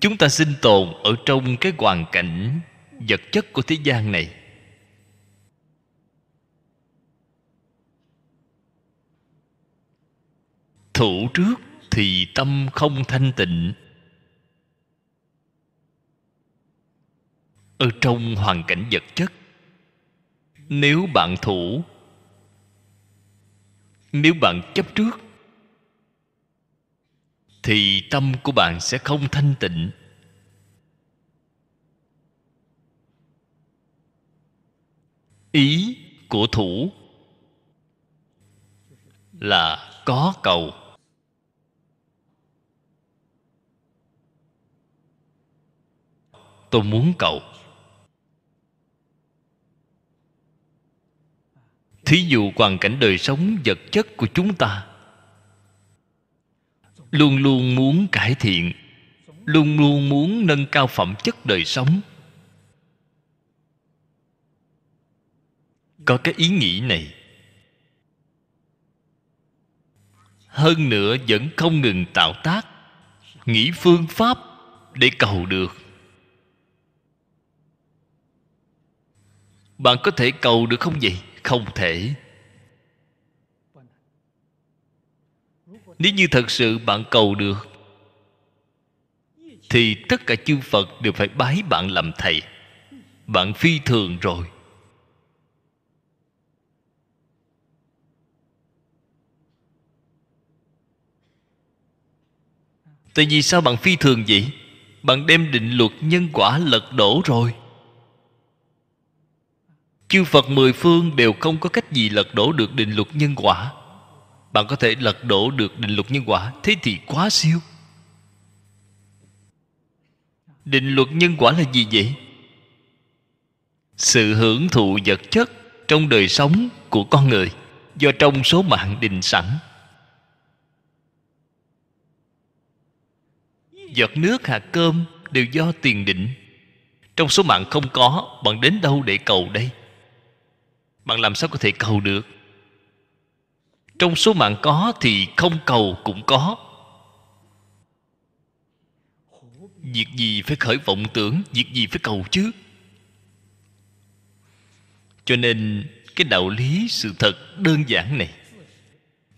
Chúng ta sinh tồn ở trong cái hoàn cảnh vật chất của thế gian này. Thủ trước thì tâm không thanh tịnh. Ở trong hoàn cảnh vật chất, nếu bạn thủ, nếu bạn chấp trước, thì tâm của bạn sẽ không thanh tịnh. Ý của thủ là có cầu. Tôi muốn cầu. Thí dụ hoàn cảnh đời sống vật chất của chúng ta, luôn luôn muốn cải thiện, luôn luôn muốn nâng cao phẩm chất đời sống. Có cái ý nghĩ này, hơn nữa vẫn không ngừng tạo tác, nghĩ phương pháp để cầu được. Bạn có thể cầu được không vậy? Không thể. Nếu như thật sự bạn cầu được, thì tất cả chư phật đều phải bái bạn làm thầy. Bạn phi thường rồi. Tại vì sao bạn phi thường vậy? Bạn đem định luật nhân quả lật đổ rồi chư phật mười phương đều không có cách gì lật đổ được định luật nhân quả. Bạn có thể lật đổ được định luật nhân quả, thế thì quá siêu. Định luật nhân quả là gì vậy? Sự hưởng thụ vật chất trong đời sống của con người do trong số mạng định sẵn. Giọt nước, hạt cơm đều do tiền định. Trong số mạng không có, bạn đến đâu để cầu đây? Bạn làm sao có thể cầu được? Trong số mạng có thì không cầu cũng có. Việc gì phải khởi vọng tưởng, việc gì phải cầu chứ? Cho nên, cái đạo lý sự thật đơn giản này.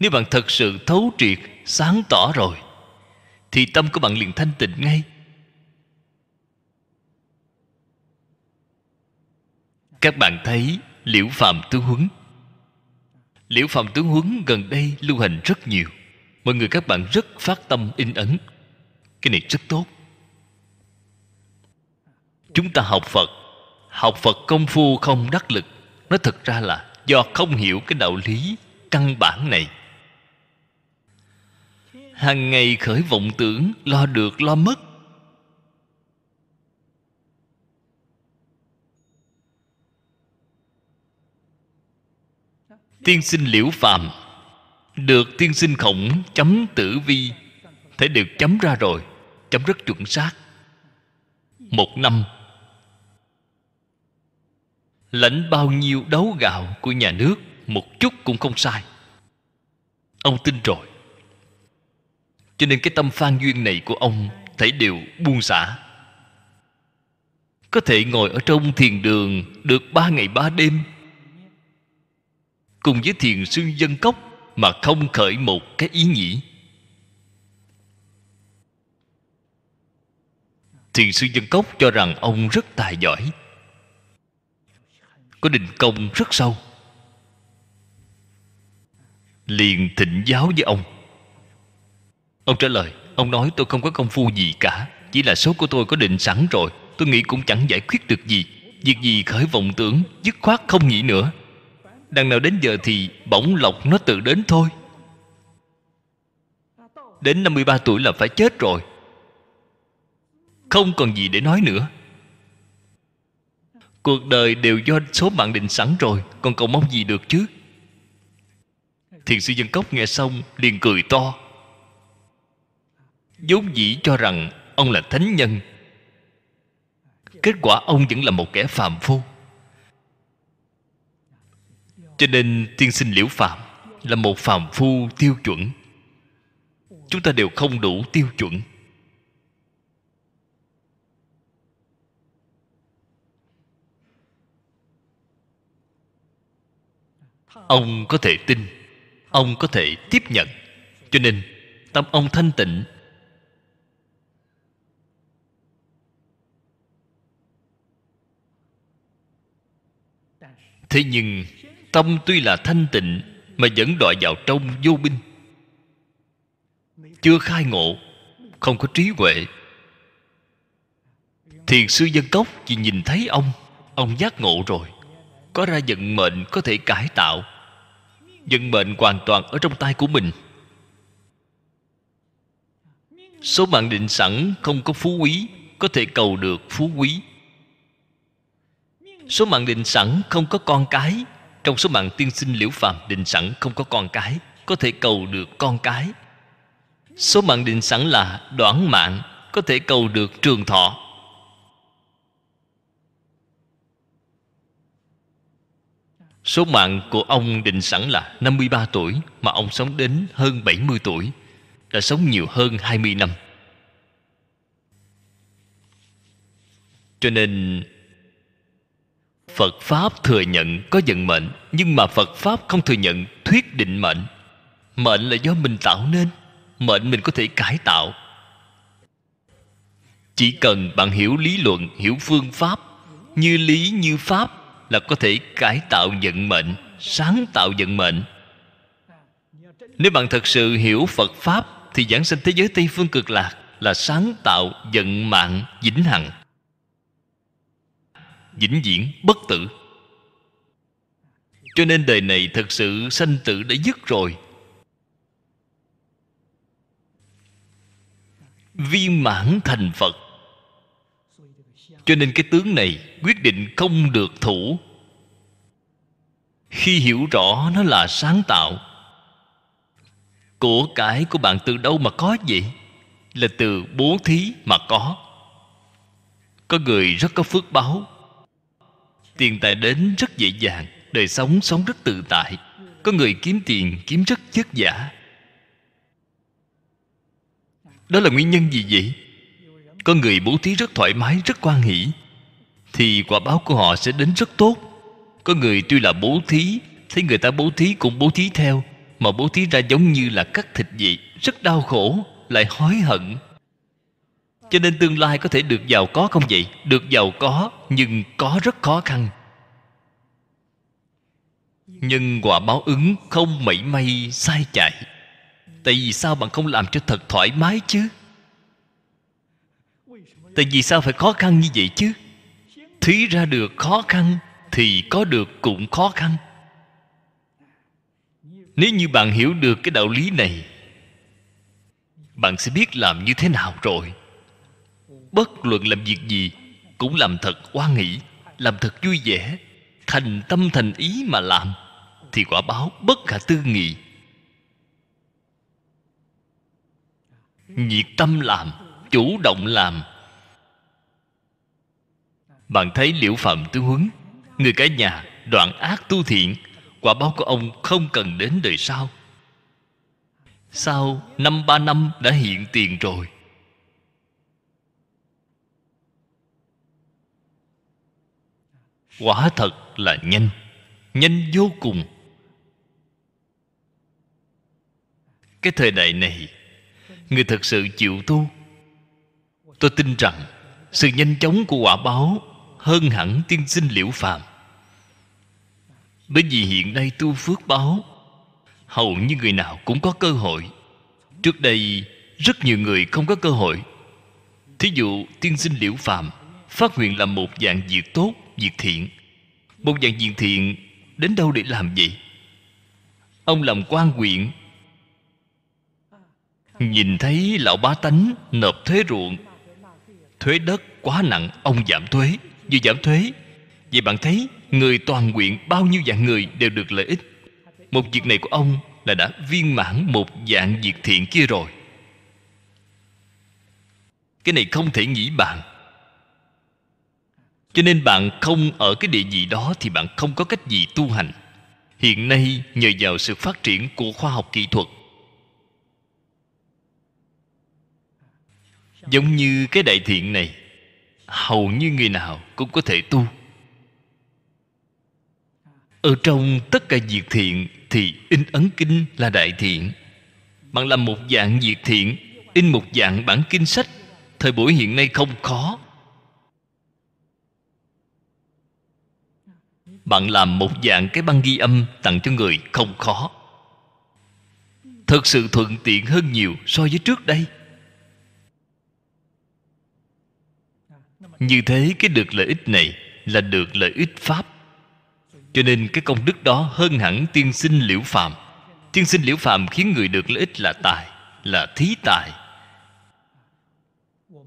Nếu bạn thật sự thấu triệt, sáng tỏ rồi, thì tâm của bạn liền thanh tịnh ngay. Các bạn thấy liễu phàm tướng huấn. Liễu phàm tướng huấn gần đây lưu hành rất nhiều. Mọi người các bạn rất phát tâm in ấn. Cái này rất tốt. Chúng ta học phật. Học phật công phu không đắc lực. Nó thực ra là do không hiểu cái đạo lý căn bản này. Hàng ngày khởi vọng tưởng, lo được, lo mất. Tiên sinh liễu phàm. Được tiên sinh khổng chấm tử vi. Thể được chấm ra rồi. Chấm rất chuẩn xác. Một năm. Lãnh bao nhiêu đấu gạo của nhà nước một chút cũng không sai. Ông tin rồi. Cho nên cái tâm phan duyên này của ông thấy đều buông xả. Có thể ngồi ở trong thiền đường được ba ngày ba đêm cùng với thiền sư dân cốc mà không khởi một cái ý nghĩ. Thiền sư dân cốc cho rằng ông rất tài giỏi, có định công rất sâu. Liền thịnh giáo với ông. Ông trả lời, ông nói tôi không có công phu gì cả, chỉ là số của tôi có định sẵn rồi, tôi nghĩ cũng chẳng giải quyết được gì, việc gì khởi vọng tưởng, dứt khoát không nghĩ nữa đằng nào đến giờ thì bỗng lộc nó tự đến thôi. Đến 53 tuổi là phải chết rồi. Không còn gì để nói nữa. Cuộc đời đều do số mạng định sẵn rồi, còn cầu mong gì được chứ? Thiền sư dân cốc nghe xong liền cười to. Vốn dĩ cho rằng ông là thánh nhân. Kết quả ông vẫn là một kẻ phàm phu cho nên tiên sinh liễu phạm là một phàm phu tiêu chuẩn. Chúng ta đều không đủ tiêu chuẩn. Ông có thể tin, ông có thể tiếp nhận. Cho nên, tâm ông thanh tịnh. Thế nhưng tâm tuy là thanh tịnh, mà vẫn đọa vào trong vô minh. Chưa khai ngộ, không có trí huệ. Thiền sư dân cốc chỉ nhìn thấy ông ông giác ngộ rồi. Có ra vận mệnh có thể cải tạo. Vận mệnh hoàn toàn ở trong tay của mình. Số mạng định sẵn không có phú quý, có thể cầu được phú quý. Số mạng định sẵn không có con cái trong số mạng tiên sinh liễu phàm định sẵn không có con cái, có thể cầu được con cái. Số mạng định sẵn là đoạn mạng, có thể cầu được trường thọ. Số mạng của ông định sẵn là 53 tuổi, Mà ông sống đến hơn 70 tuổi, Đã sống nhiều hơn 20 năm. Cho nên Phật Pháp thừa nhận có vận mệnh Nhưng mà Phật Pháp không thừa nhận thuyết định mệnh. Mệnh là do mình tạo nên Mệnh mình có thể cải tạo. Chỉ cần bạn hiểu lý luận, hiểu phương pháp Như lý như pháp Là có thể cải tạo vận mệnh Sáng tạo vận mệnh. Nếu bạn thật sự hiểu Phật Pháp Thì giảng sinh thế giới Tây Phương cực lạc Là sáng tạo vận mạng vĩnh hằng vĩnh viễn, bất tử. Cho nên đời này thật sự sanh tử đã dứt rồi. Viên mãn thành phật. Cho nên cái tướng này quyết định không được thủ. Khi hiểu rõ nó là sáng tạo, của cải của bạn từ đâu mà có vậy? Là từ bố thí mà có. Có người rất có phước báo tiền tài đến rất dễ dàng, đời sống sống rất tự tại. Có người kiếm tiền, kiếm rất vất vả. Đó là nguyên nhân gì vậy? Có người bố thí rất thoải mái, rất quan hỷ, thì quả báo của họ sẽ đến rất tốt. Có người tuy là bố thí, thấy người ta bố thí cũng bố thí theo, mà bố thí ra giống như là cắt thịt vậy, rất đau khổ, lại hối hận cho nên tương lai có thể được giàu có không vậy? Được giàu có, nhưng có rất khó khăn. Nhân quả báo ứng không mảy may sai chạy. Tại vì sao bạn không làm cho thật thoải mái chứ? Tại vì sao phải khó khăn như vậy chứ? Thí ra được khó khăn thì có được cũng khó khăn. Nếu như bạn hiểu được cái đạo lý này, bạn sẽ biết làm như thế nào rồi bất luận làm việc gì cũng làm thật oan nghĩ, làm thật vui vẻ. Thành tâm thành ý mà làm thì quả báo bất khả tư nghị. Nhiệt tâm làm, chủ động làm. Bạn thấy liễu phạm tướng huấn, người cả nhà đoạn ác tu thiện, quả báo của ông không cần đến đời sau. Sau năm ba năm đã hiện tiền rồi quả thật là nhanh nhanh vô cùng. Cái thời đại này, người thật sự chịu tu. Tôi tin rằng sự nhanh chóng của quả báo hơn hẳn tiên sinh liễu phàm. Bởi vì hiện nay tu phước báo, hầu như người nào cũng có cơ hội. Trước đây, rất nhiều người không có cơ hội. Thí dụ, tiên sinh liễu phàm phát nguyện làm một dạng việc tốt việc thiện. Một dạng việc thiện, đến đâu để làm vậy? Ông làm quan huyện. Nhìn thấy lão bá tánh nộp thuế ruộng, thuế đất quá nặng, ông giảm thuế, vừa giảm thuế. Vậy bạn thấy người toàn quyện bao nhiêu dạng người đều được lợi ích. Một việc này của ông là đã viên mãn một dạng việc thiện kia rồi. Cái này không thể nghĩ bạn cho nên bạn không ở cái địa vị đó thì bạn không có cách gì tu hành. Hiện nay, nhờ vào sự phát triển của khoa học kỹ thuật. Giống như cái đại thiện này, hầu như người nào cũng có thể tu. Ở trong tất cả việc thiện thì in ấn kinh là đại thiện. Bạn làm một dạng việc thiện, in một dạng bản kinh sách, thời buổi hiện nay không khó. Bạn làm một dạng cái băng ghi âm tặng cho người không khó. Thật sự thuận tiện hơn nhiều so với trước đây. Như thế cái được lợi ích này là được lợi ích pháp. Cho nên cái công đức đó hơn hẳn tiên sinh liễu phàm. Tiên sinh liễu phàm khiến người được lợi ích là tài, là thí tài.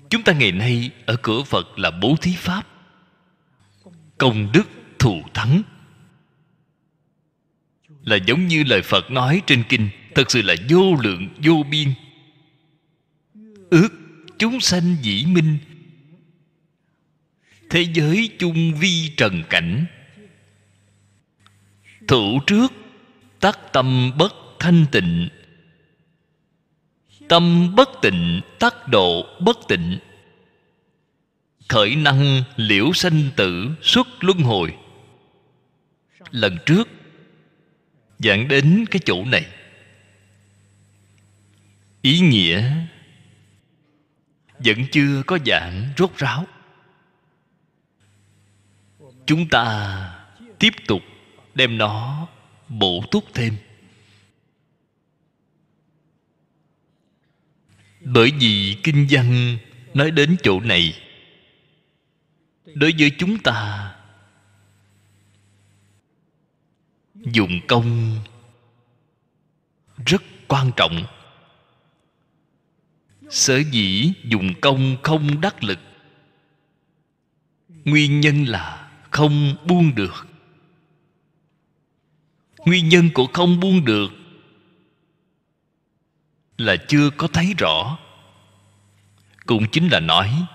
Chúng ta ngày nay ở cửa phật là bố thí pháp. Công đức thù thắng. Là giống như lời phật nói trên kinh, thật sự là vô lượng, vô biên. Ước chúng sanh dĩ minh, thế giới chung vi trần cảnh. Thủ trước, tắc tâm bất thanh tịnh. Tâm bất tịnh, tắc độ bất tịnh. Khởi năng liễu sanh tử, xuất luân hồi lần trước giảng đến cái chỗ này. Ý nghĩa vẫn chưa có dạng rốt ráo. Chúng ta tiếp tục đem nó bổ túc thêm. Bởi vì kinh văn nói đến chỗ này, đối với chúng ta dùng công rất quan trọng. Sở dĩ dùng công không đắc lực, nguyên nhân là không buông được. Nguyên nhân của không buông được là chưa có thấy rõ. Cũng chính là nói,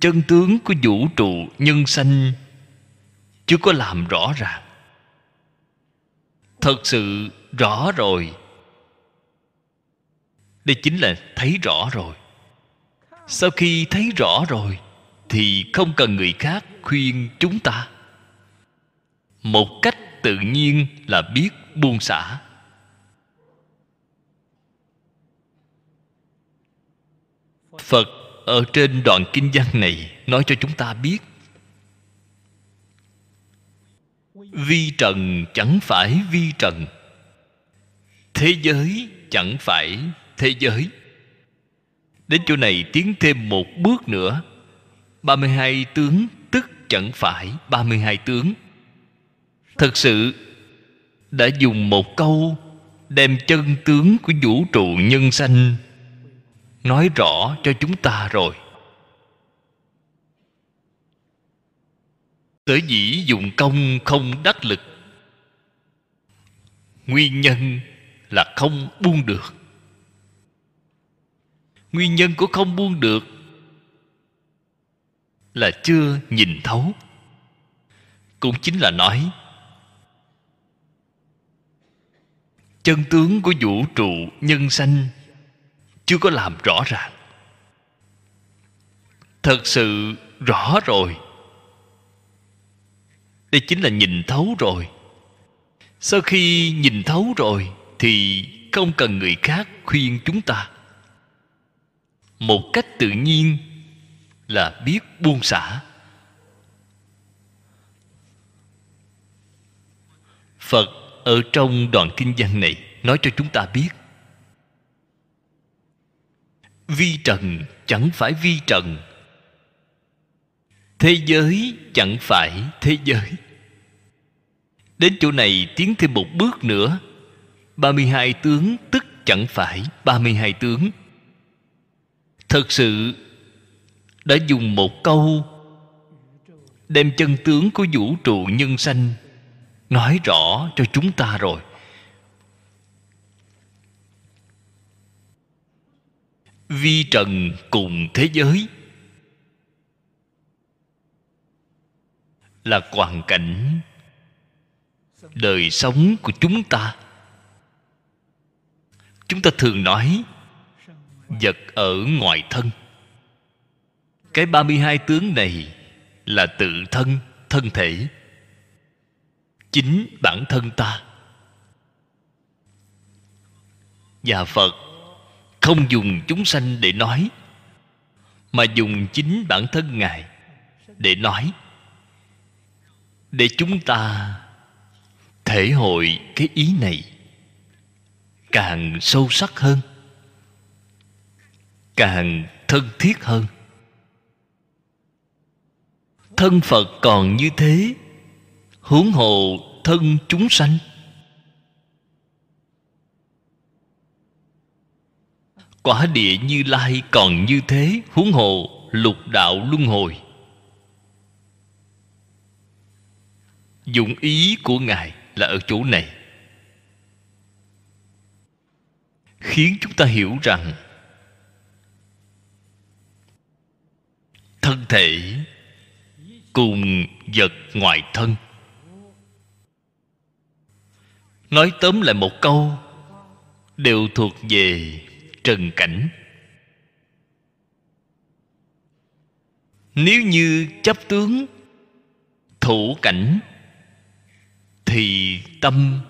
chân tướng của vũ trụ nhân sanh chưa có làm rõ ràng. Thật sự rõ rồi. Đây chính là thấy rõ rồi. Sau khi thấy rõ rồi, thì không cần người khác khuyên chúng ta. Một cách tự nhiên là biết buông xả. Phật ở trên đoạn kinh văn này nói cho chúng ta biết vi trần chẳng phải vi trần. Thế giới chẳng phải thế giới. Đến chỗ này tiến thêm một bước nữa. 32 tướng tức chẳng phải 32 tướng. Thật sự đã dùng một câu đem chân tướng của vũ trụ nhân sanh nói rõ cho chúng ta rồi. Sở dĩ dùng công không đắc lực. Nguyên nhân là không buông được. Nguyên nhân của không buông được là chưa nhìn thấu. Cũng chính là nói, chân tướng của vũ trụ nhân sanh chưa có làm rõ ràng. Thật sự rõ rồi đây chính là nhìn thấu rồi. Sau khi nhìn thấu rồi thì không cần người khác khuyên chúng ta. Một cách tự nhiên là biết buông xả. Phật ở trong đoạn kinh văn này nói cho chúng ta biết. Vi trần chẳng phải vi trần thế giới chẳng phải thế giới. Đến chỗ này tiến thêm một bước nữa. 32 tướng tức chẳng phải 32 tướng. Thật sự đã dùng một câu đem chân tướng của vũ trụ nhân sanh nói rõ cho chúng ta rồi. Vi trần cùng thế giới. Là hoàn cảnh. Đời sống của chúng ta. Chúng ta thường nói, vật ở ngoài thân. Cái 32 tướng này là tự thân thân thể. Chính bản thân ta. Và phật không dùng chúng sanh để nói, mà dùng chính bản thân ngài để nói để chúng ta thể hội cái ý này càng sâu sắc hơn, càng thân thiết hơn. Thân phật còn như thế, huống hồ thân chúng sanh. Quả địa như lai còn như thế, huống hồ lục đạo luân hồi. Dụng ý của ngài là ở chỗ này. Khiến chúng ta hiểu rằng, thân thể cùng vật ngoài thân. Nói tóm lại một câu, đều thuộc về trần cảnh. Nếu như chấp tướng thủ cảnh thì tâm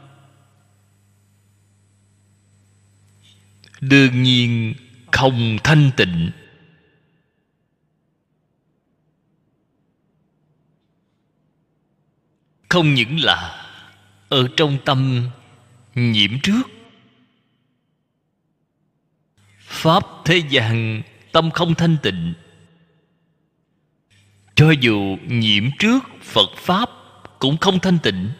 đương nhiên không thanh tịnh. Không những là ở trong tâm nhiễm trước. Pháp thế gian tâm không thanh tịnh. Cho dù nhiễm trước phật pháp cũng không thanh tịnh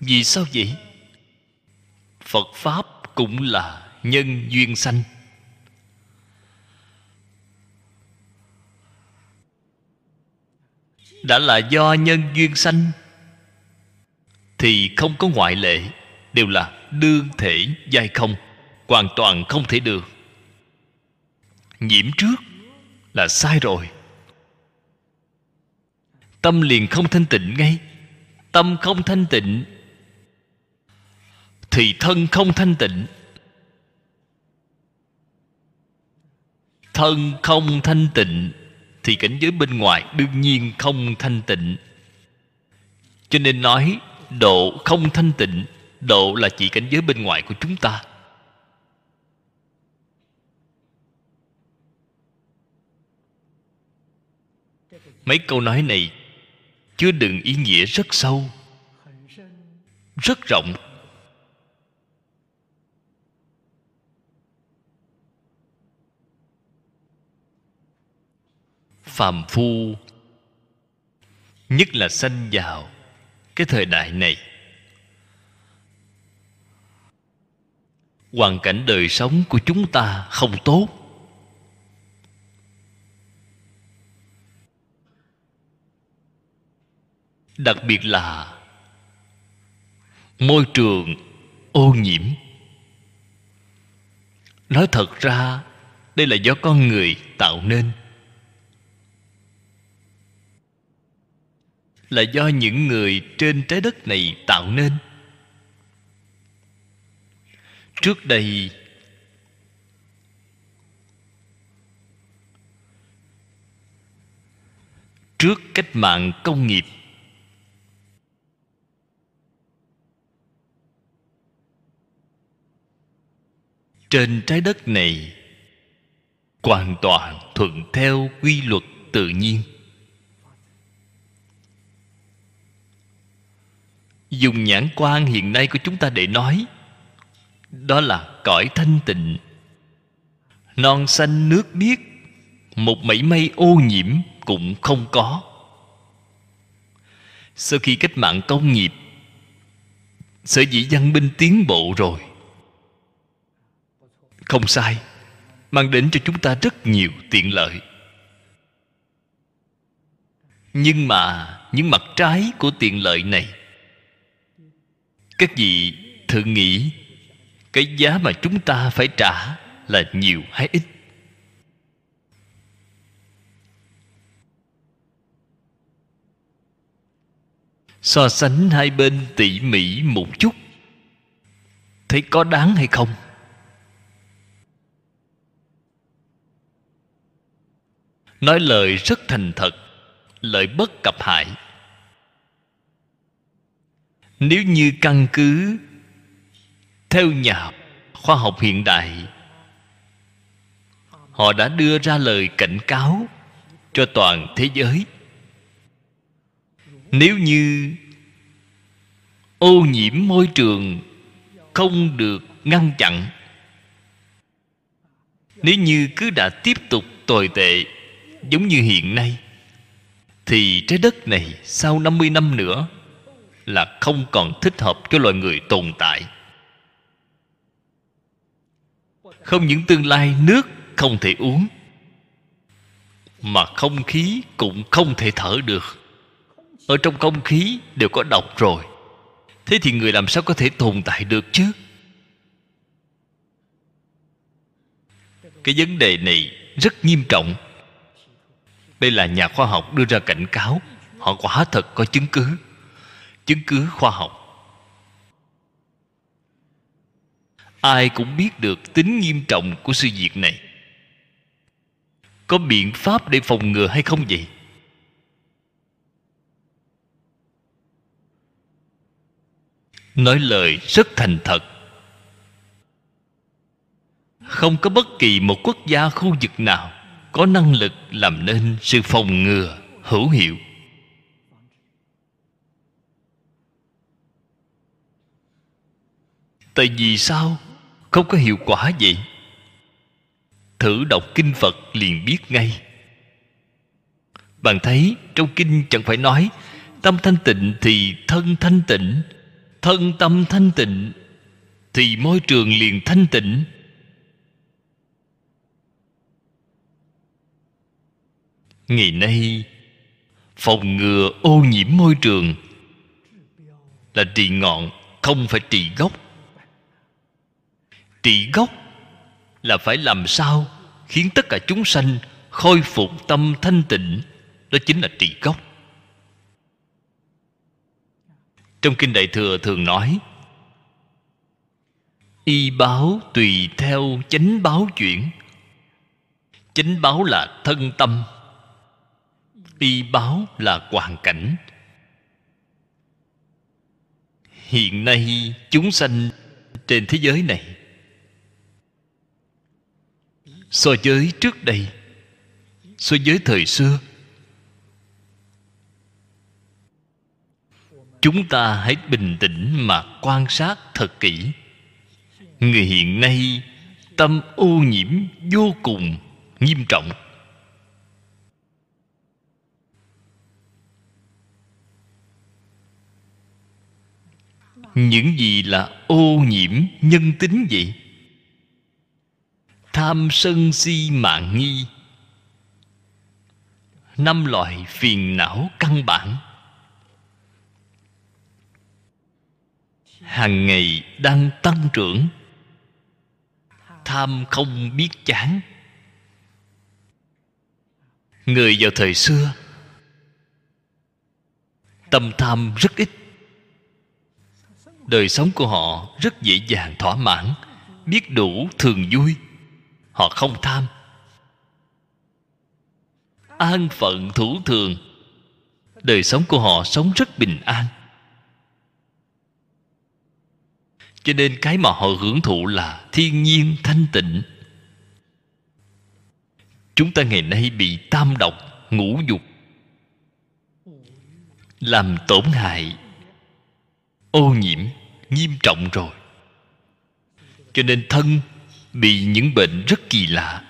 vì sao vậy? Phật pháp cũng là nhân duyên sanh. Đã là do nhân duyên sanh, thì không có ngoại lệ, đều là đương thể giai không, hoàn toàn không thể được. Nhiễm trước là sai rồi. Tâm liền không thanh tịnh ngay. Tâm không thanh tịnh thì thân không thanh tịnh. Thân không thanh tịnh thì cảnh giới bên ngoài đương nhiên không thanh tịnh. Cho nên nói độ không thanh tịnh, độ là chỉ cảnh giới bên ngoài của chúng ta. Mấy câu nói này chứa đựng ý nghĩa rất sâu, rất rộng phàm phu, nhất là sanh vào cái thời đại này. Hoàn cảnh đời sống của chúng ta không tốt. Đặc biệt là môi trường ô nhiễm. Nói thật ra, đây là do con người tạo nên. Là do những người trên trái đất này tạo nên. Trước đây, trước cách mạng công nghiệp, trên trái đất này hoàn toàn thuận theo quy luật tự nhiên. Dùng nhãn quan hiện nay của chúng ta để nói, đó là cõi thanh tịnh. Non xanh nước biếc, một mảy may ô nhiễm cũng không có. Sau khi cách mạng công nghiệp, sở dĩ văn binh tiến bộ rồi. Không sai, mang đến cho chúng ta rất nhiều tiện lợi. Nhưng mà những mặt trái của tiện lợi này các vị thử nghĩ? Cái giá mà chúng ta phải trả là nhiều hay ít? So sánh hai bên tỉ mỉ một chút, thấy có đáng hay không? Nói lời rất thành thật, lời bất cập hại nếu như căn cứ theo nhà khoa học hiện đại, họ đã đưa ra lời cảnh cáo cho toàn thế giới. Nếu như ô nhiễm môi trường không được ngăn chặn, nếu như cứ đã tiếp tục tồi tệ giống như hiện nay, thì trái đất này sau 50 năm nữa là không còn thích hợp cho loài người tồn tại. Không những tương lai nước không thể uống, mà không khí cũng không thể thở được. Ở trong không khí đều có độc rồi. Thế thì người làm sao có thể tồn tại được chứ? Cái vấn đề này rất nghiêm trọng. Đây là nhà khoa học đưa ra cảnh cáo, họ quả thật có chứng cứ chứng cứ khoa học. Ai cũng biết được tính nghiêm trọng của sự việc này. Có biện pháp để phòng ngừa hay không vậy? Nói lời rất thành thật. Không có bất kỳ một quốc gia khu vực nào có năng lực làm nên sự phòng ngừa hữu hiệu. Tại vì sao? Không có hiệu quả vậy. Thử đọc kinh phật liền biết ngay. Bạn thấy, trong kinh chẳng phải nói, tâm thanh tịnh thì thân thanh tịnh, thân tâm thanh tịnh thì môi trường liền thanh tịnh. Ngày nay, phòng ngừa ô nhiễm môi trường là trị ngọn, không phải trị gốc trị gốc là phải làm sao khiến tất cả chúng sanh khôi phục tâm thanh tịnh, đó chính là trị gốc. Trong kinh đại thừa thường nói, y báo tùy theo chánh báo chuyển. Chánh báo là thân tâm, y báo là hoàn cảnh. Hiện nay chúng sanh trên thế giới này so với trước đây, so với thời xưa, chúng ta hãy bình tĩnh mà quan sát thật kỹ. Người hiện nay, tâm ô nhiễm vô cùng nghiêm trọng. Những gì là ô nhiễm nhân tính vậy? Tham sân si mạng nghi. Năm loại phiền não căn bản. Hàng ngày đang tăng trưởng. Tham không biết chán. Người vào thời xưa, tâm tham rất ít. Đời sống của họ rất dễ dàng, thỏa mãn, biết đủ, thường vui họ không tham. An phận thủ thường. Đời sống của họ sống rất bình an. Cho nên cái mà họ hưởng thụ là thiên nhiên thanh tịnh. Chúng ta ngày nay bị tam độc, ngũ dục, làm tổn hại, ô nhiễm, nghiêm trọng rồi. Cho nên thân bị những bệnh rất kỳ lạ.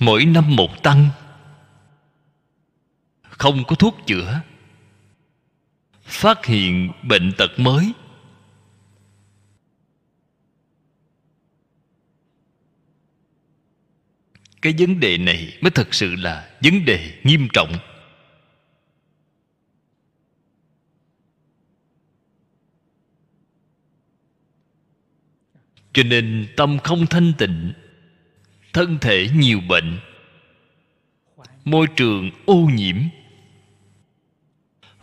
Mỗi năm một tăng, không có thuốc chữa. Phát hiện bệnh tật mới. Cái vấn đề này mới thật sự là vấn đề nghiêm trọng. Cho nên tâm không thanh tịnh, thân thể nhiều bệnh, môi trường ô nhiễm,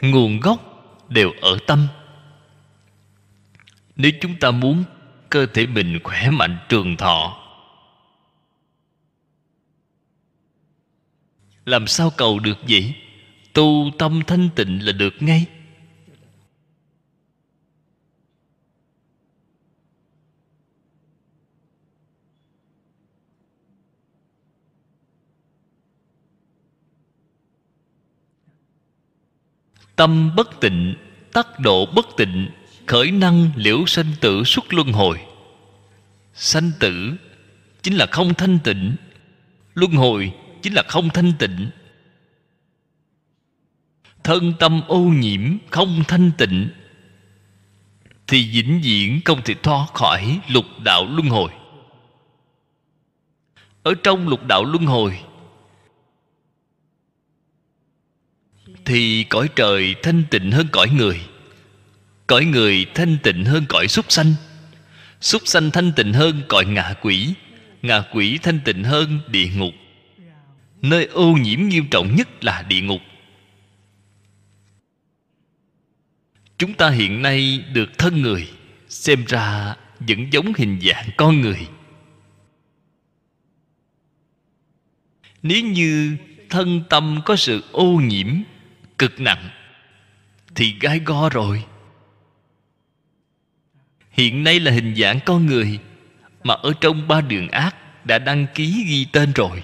nguồn gốc đều ở tâm. Nếu chúng ta muốn cơ thể mình khỏe mạnh trường thọ, làm sao cầu được vậy? Tu tâm thanh tịnh là được ngay. Tâm bất tịnh tắc độ bất tịnh, khởi năng liễu sanh tử xuất luân hồi. Sanh tử chính là không thanh tịnh, luân hồi chính là không thanh tịnh. Thân tâm ô nhiễm không thanh tịnh, thì vĩnh viễn không thể thoát khỏi lục đạo luân hồi. Ở trong lục đạo luân hồi thì cõi trời thanh tịnh hơn cõi người. Cõi người thanh tịnh hơn cõi súc sanh. Súc sanh thanh tịnh hơn cõi ngạ quỷ. Ngạ quỷ thanh tịnh hơn địa ngục. Nơi ô nhiễm nghiêm trọng nhất là địa ngục. Chúng ta hiện nay được thân người, xem ra vẫn giống hình dạng con người. Nếu như thân tâm có sự ô nhiễm cực nặng, thì gai go rồi. Hiện nay là hình dạng con người mà ở trong ba đường ác đã đăng ký ghi tên rồi.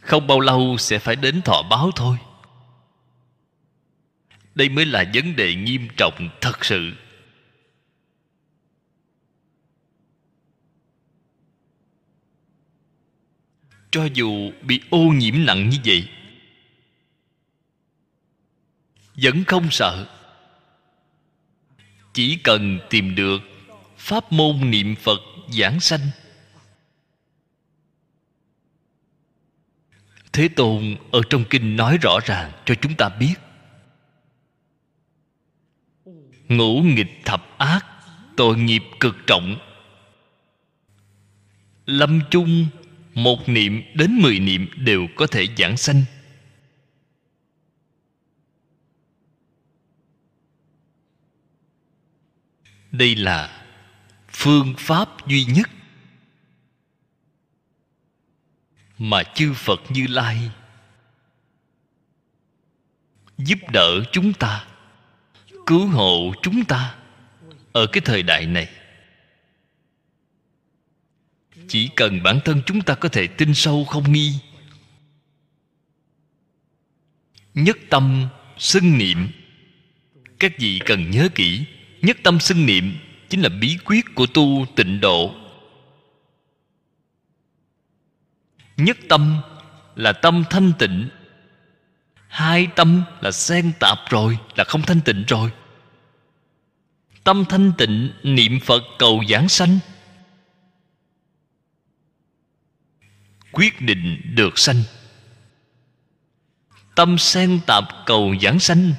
Không bao lâu sẽ phải đến thọ báo thôi. Đây mới là vấn đề nghiêm trọng thật sự. Cho dù bị ô nhiễm nặng như vậy vẫn không sợ. Chỉ cần tìm được pháp môn niệm phật giảng sanh. Thế tôn ở trong kinh nói rõ ràng cho chúng ta biết. Ngũ nghịch thập ác, tội nghiệp cực trọng. Lâm chung một niệm đến mười niệm đều có thể giảng sanh. Đây là phương pháp duy nhất mà chư phật như lai giúp đỡ chúng ta, cứu hộ chúng ta ở cái thời đại này. Chỉ cần bản thân chúng ta có thể tin sâu không nghi, nhất tâm, xưng niệm, các vị cần nhớ kỹ nhất tâm xưng niệm chính là bí quyết của tu tịnh độ. Nhất tâm là tâm thanh tịnh. Hai tâm là xen tạp rồi, là không thanh tịnh rồi. Tâm thanh tịnh, niệm phật cầu giảng sanh. Quyết định được sanh. Tâm xen tạp cầu giảng sanh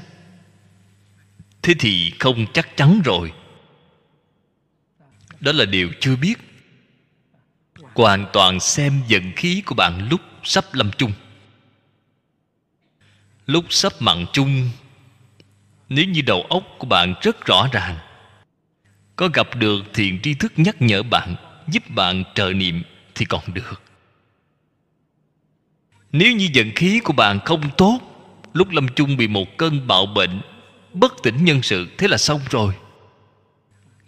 thế thì không chắc chắn rồi. Đó là điều chưa biết. Hoàn toàn xem vận khí của bạn lúc sắp lâm chung. Lúc sắp mặn chung, nếu như đầu óc của bạn rất rõ ràng, có gặp được thiện tri thức nhắc nhở bạn, giúp bạn trợ niệm thì còn được. Nếu như vận khí của bạn không tốt, lúc lâm chung bị một cơn bạo bệnh bất tỉnh nhân sự, thế là xong rồi.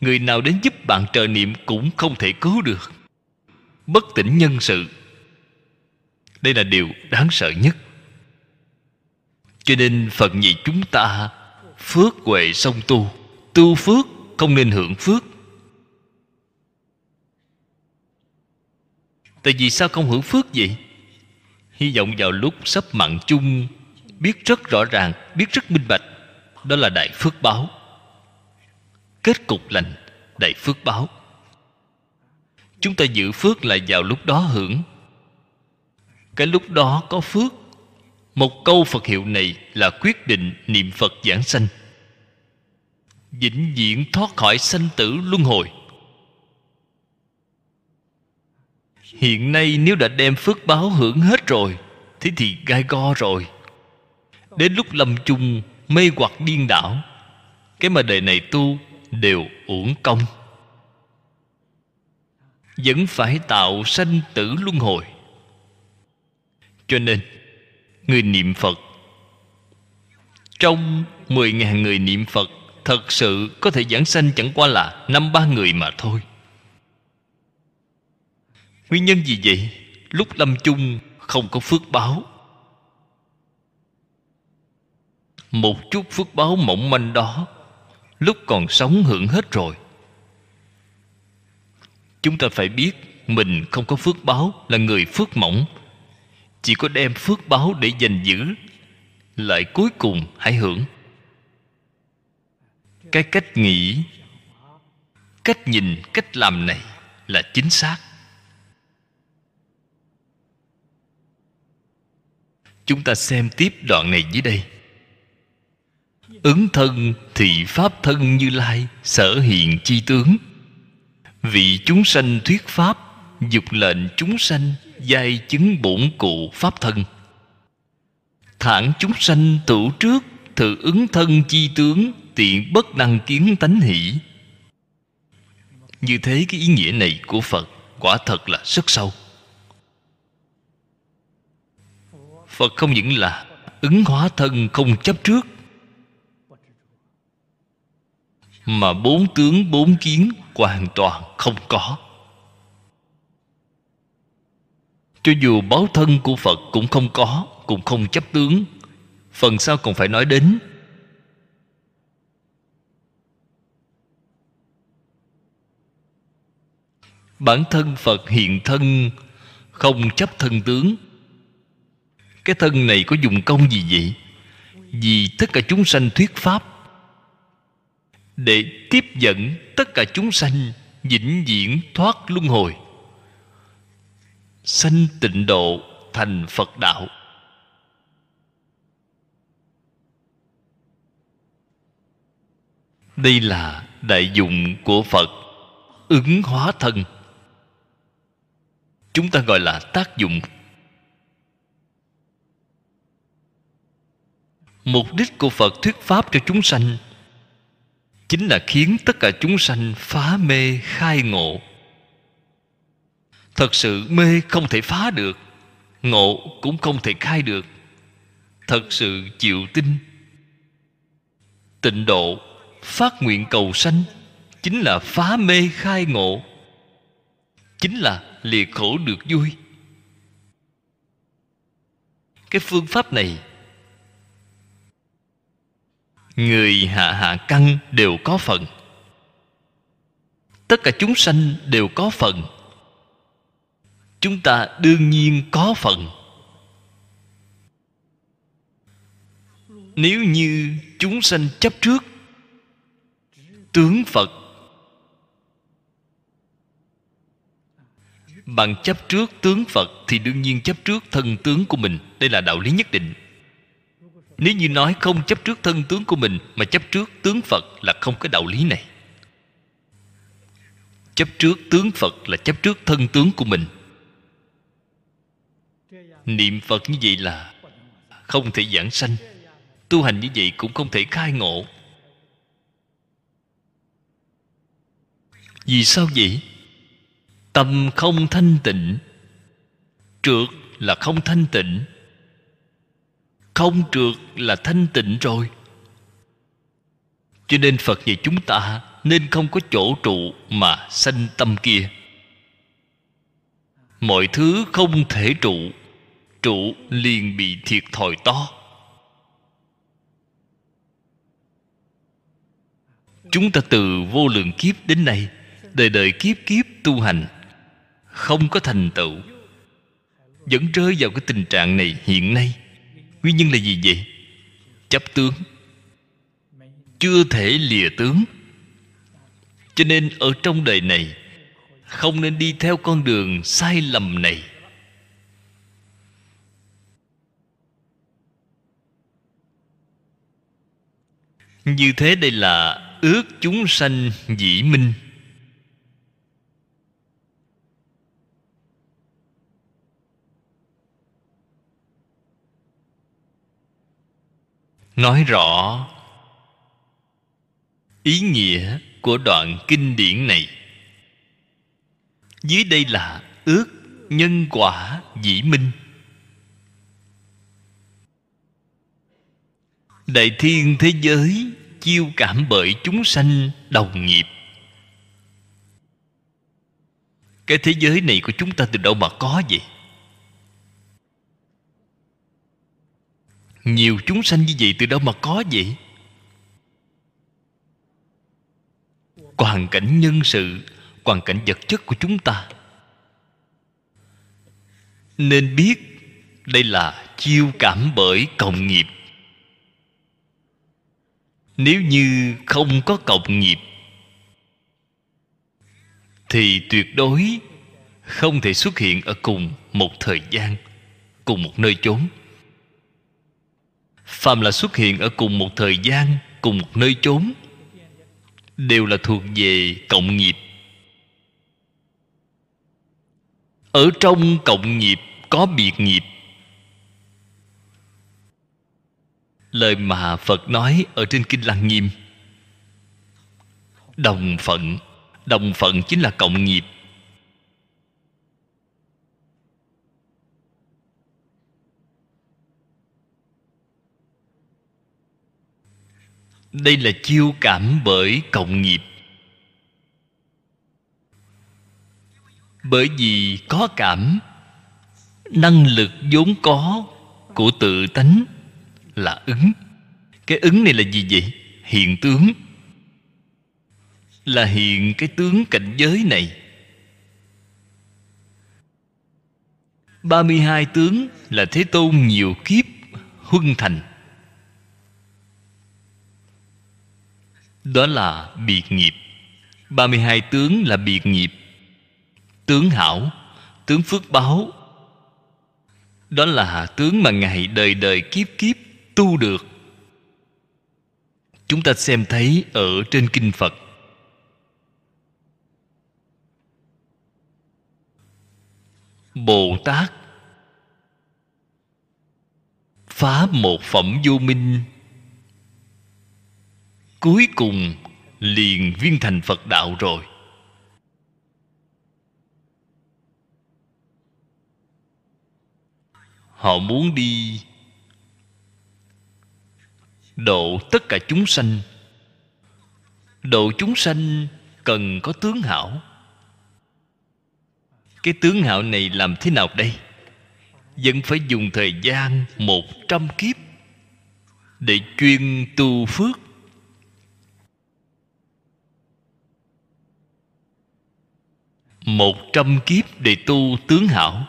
Người nào đến giúp bạn trợ niệm cũng không thể cứu được. Bất tỉnh nhân sự. Đây là điều đáng sợ nhất. Cho nên phận gì chúng ta, phước huệ song tu. Tu phước, không nên hưởng phước. Tại vì sao không hưởng phước vậy? Hy vọng vào lúc sắp mặn chung, biết rất rõ ràng, biết rất minh bạch đó là đại phước báo. Kết cục lành, đại phước báo. Chúng ta giữ phước là vào lúc đó hưởng. Cái lúc đó có phước. Một câu phật hiệu này là quyết định niệm phật giảng sanh. Vĩnh viễn thoát khỏi sanh tử luân hồi. Hiện nay nếu đã đem phước báo hưởng hết rồi, thế thì gai go rồi. Đến lúc lâm chung mê hoặc điên đảo. Cái mà đời này tu đều uổng công. Vẫn phải tạo sanh tử luân hồi. Cho nên, người niệm phật, trong mười ngàn người niệm phật, thật sự có thể giảng sanh chẳng qua là năm ba người mà thôi. Nguyên nhân gì vậy? Lúc lâm chung không có phước báo. Một chút phước báo mỏng manh đó lúc còn sống hưởng hết rồi. Chúng ta phải biết mình không có phước báo là người phước mỏng. Chỉ có đem phước báo để giành giữ, lại cuối cùng hãy hưởng. Cái cách nghĩ, cách nhìn, cách làm này là chính xác. Chúng ta xem tiếp đoạn này dưới đây ứng thân thị pháp thân như lai, sở hiện chi tướng. Vị chúng sanh thuyết pháp, dục lệnh chúng sanh, giai chứng bổn cụ pháp thân. Thản chúng sanh tủ trước, thử ứng thân chi tướng, tiện bất năng kiến tánh hỷ. Như thế cái ý nghĩa này của phật, quả thật là rất sâu. Phật không những là ứng hóa thân không chấp trước mà bốn tướng bốn kiến hoàn toàn không có. Cho dù báo thân của phật cũng không có, cũng không chấp tướng. Phần sau còn phải nói đến. Bản thân phật hiện thân, không chấp thân tướng. Cái thân này có dùng công gì vậy? Vì tất cả chúng sanh thuyết pháp để tiếp dẫn tất cả chúng sanh vĩnh viễn thoát luân hồi. Sanh tịnh độ thành phật đạo. Đây là đại dụng của phật, ứng hóa thân. Chúng ta gọi là tác dụng. Mục đích của phật thuyết pháp cho chúng sanh chính là khiến tất cả chúng sanh phá mê khai ngộ. Thật sự mê không thể phá được, ngộ cũng không thể khai được. Thật sự chịu tin. Tịnh độ, phát nguyện cầu sanh, chính là phá mê khai ngộ. Chính là liệt khổ được vui. Cái phương pháp này người hạ hạ căn đều có phần. Tất cả chúng sanh đều có phần. Chúng ta đương nhiên có phần. Nếu như chúng sanh chấp trước, tướng phật bằng chấp trước tướng phật thì đương nhiên chấp trước thân tướng của mình. Đây là đạo lý nhất định nếu như nói không chấp trước thân tướng của mình, mà chấp trước tướng phật là không có đạo lý này. Chấp trước tướng phật là chấp trước thân tướng của mình. Niệm phật như vậy là không thể giảng sanh. Tu hành như vậy cũng không thể khai ngộ. Vì sao vậy? Tâm không thanh tịnh trượt là không thanh tịnh không trượt là thanh tịnh rồi. Cho nên phật dạy chúng ta nên không có chỗ trụ mà sanh tâm kia. Mọi thứ không thể trụ trụ liền bị thiệt thòi to. Chúng ta từ vô lượng kiếp đến nay, đời đời kiếp kiếp tu hành, không có thành tựu. Vẫn rơi vào cái tình trạng này hiện nay nguyên nhân là gì vậy? Chấp tướng. Chưa thể lìa tướng. Cho nên ở trong đời này, không nên đi theo con đường sai lầm này. Như thế đây là ước chúng sanh dĩ minh. Nói rõ, ý nghĩa của đoạn kinh điển này. Dưới đây là ước nhân quả dĩ minh. Đại thiên thế giới chiêu cảm bởi chúng sanh đồng nghiệp. Cái thế giới này của chúng ta từ đâu mà có vậy? Nhiều chúng sanh như vậy từ đâu mà có vậy? Hoàn cảnh nhân sự, hoàn cảnh vật chất của chúng ta. Nên biết đây là chiêu cảm bởi cộng nghiệp. Nếu như không có cộng nghiệp, thì tuyệt đối không thể xuất hiện ở cùng một thời gian, cùng một nơi chốn phàm là xuất hiện ở cùng một thời gian, cùng một nơi chốn, đều là thuộc về cộng nghiệp. Ở trong cộng nghiệp có biệt nghiệp. Lời mà phật nói ở trên kinh lăng nghiêm. Đồng phận. Đồng phận chính là cộng nghiệp. Đây là chiêu cảm bởi cộng nghiệp. Bởi vì có cảm, năng lực vốn có của tự tánh là ứng. Cái ứng này là gì vậy? Hiện tướng. Là hiện cái tướng cảnh giới này. 32 tướng là Thế Tôn nhiều kiếp huân thành. Đó là biệt nghiệp. 32 tướng là biệt nghiệp. Tướng hảo, Tướng phước báo. Đó là tướng mà Ngài đời đời kiếp kiếp tu được. Chúng ta xem thấy ở trên Kinh Phật. Bồ Tát Phá một phẩm vô minh. Cuối cùng, liền viên thành Phật đạo rồi. Họ muốn đi Độ tất cả chúng sanh. Độ chúng sanh cần có tướng hảo. Cái tướng hạo này làm thế nào đây? Vẫn phải dùng thời gian một trăm kiếp để chuyên tu phước. Một trăm kiếp để tu tướng hảo.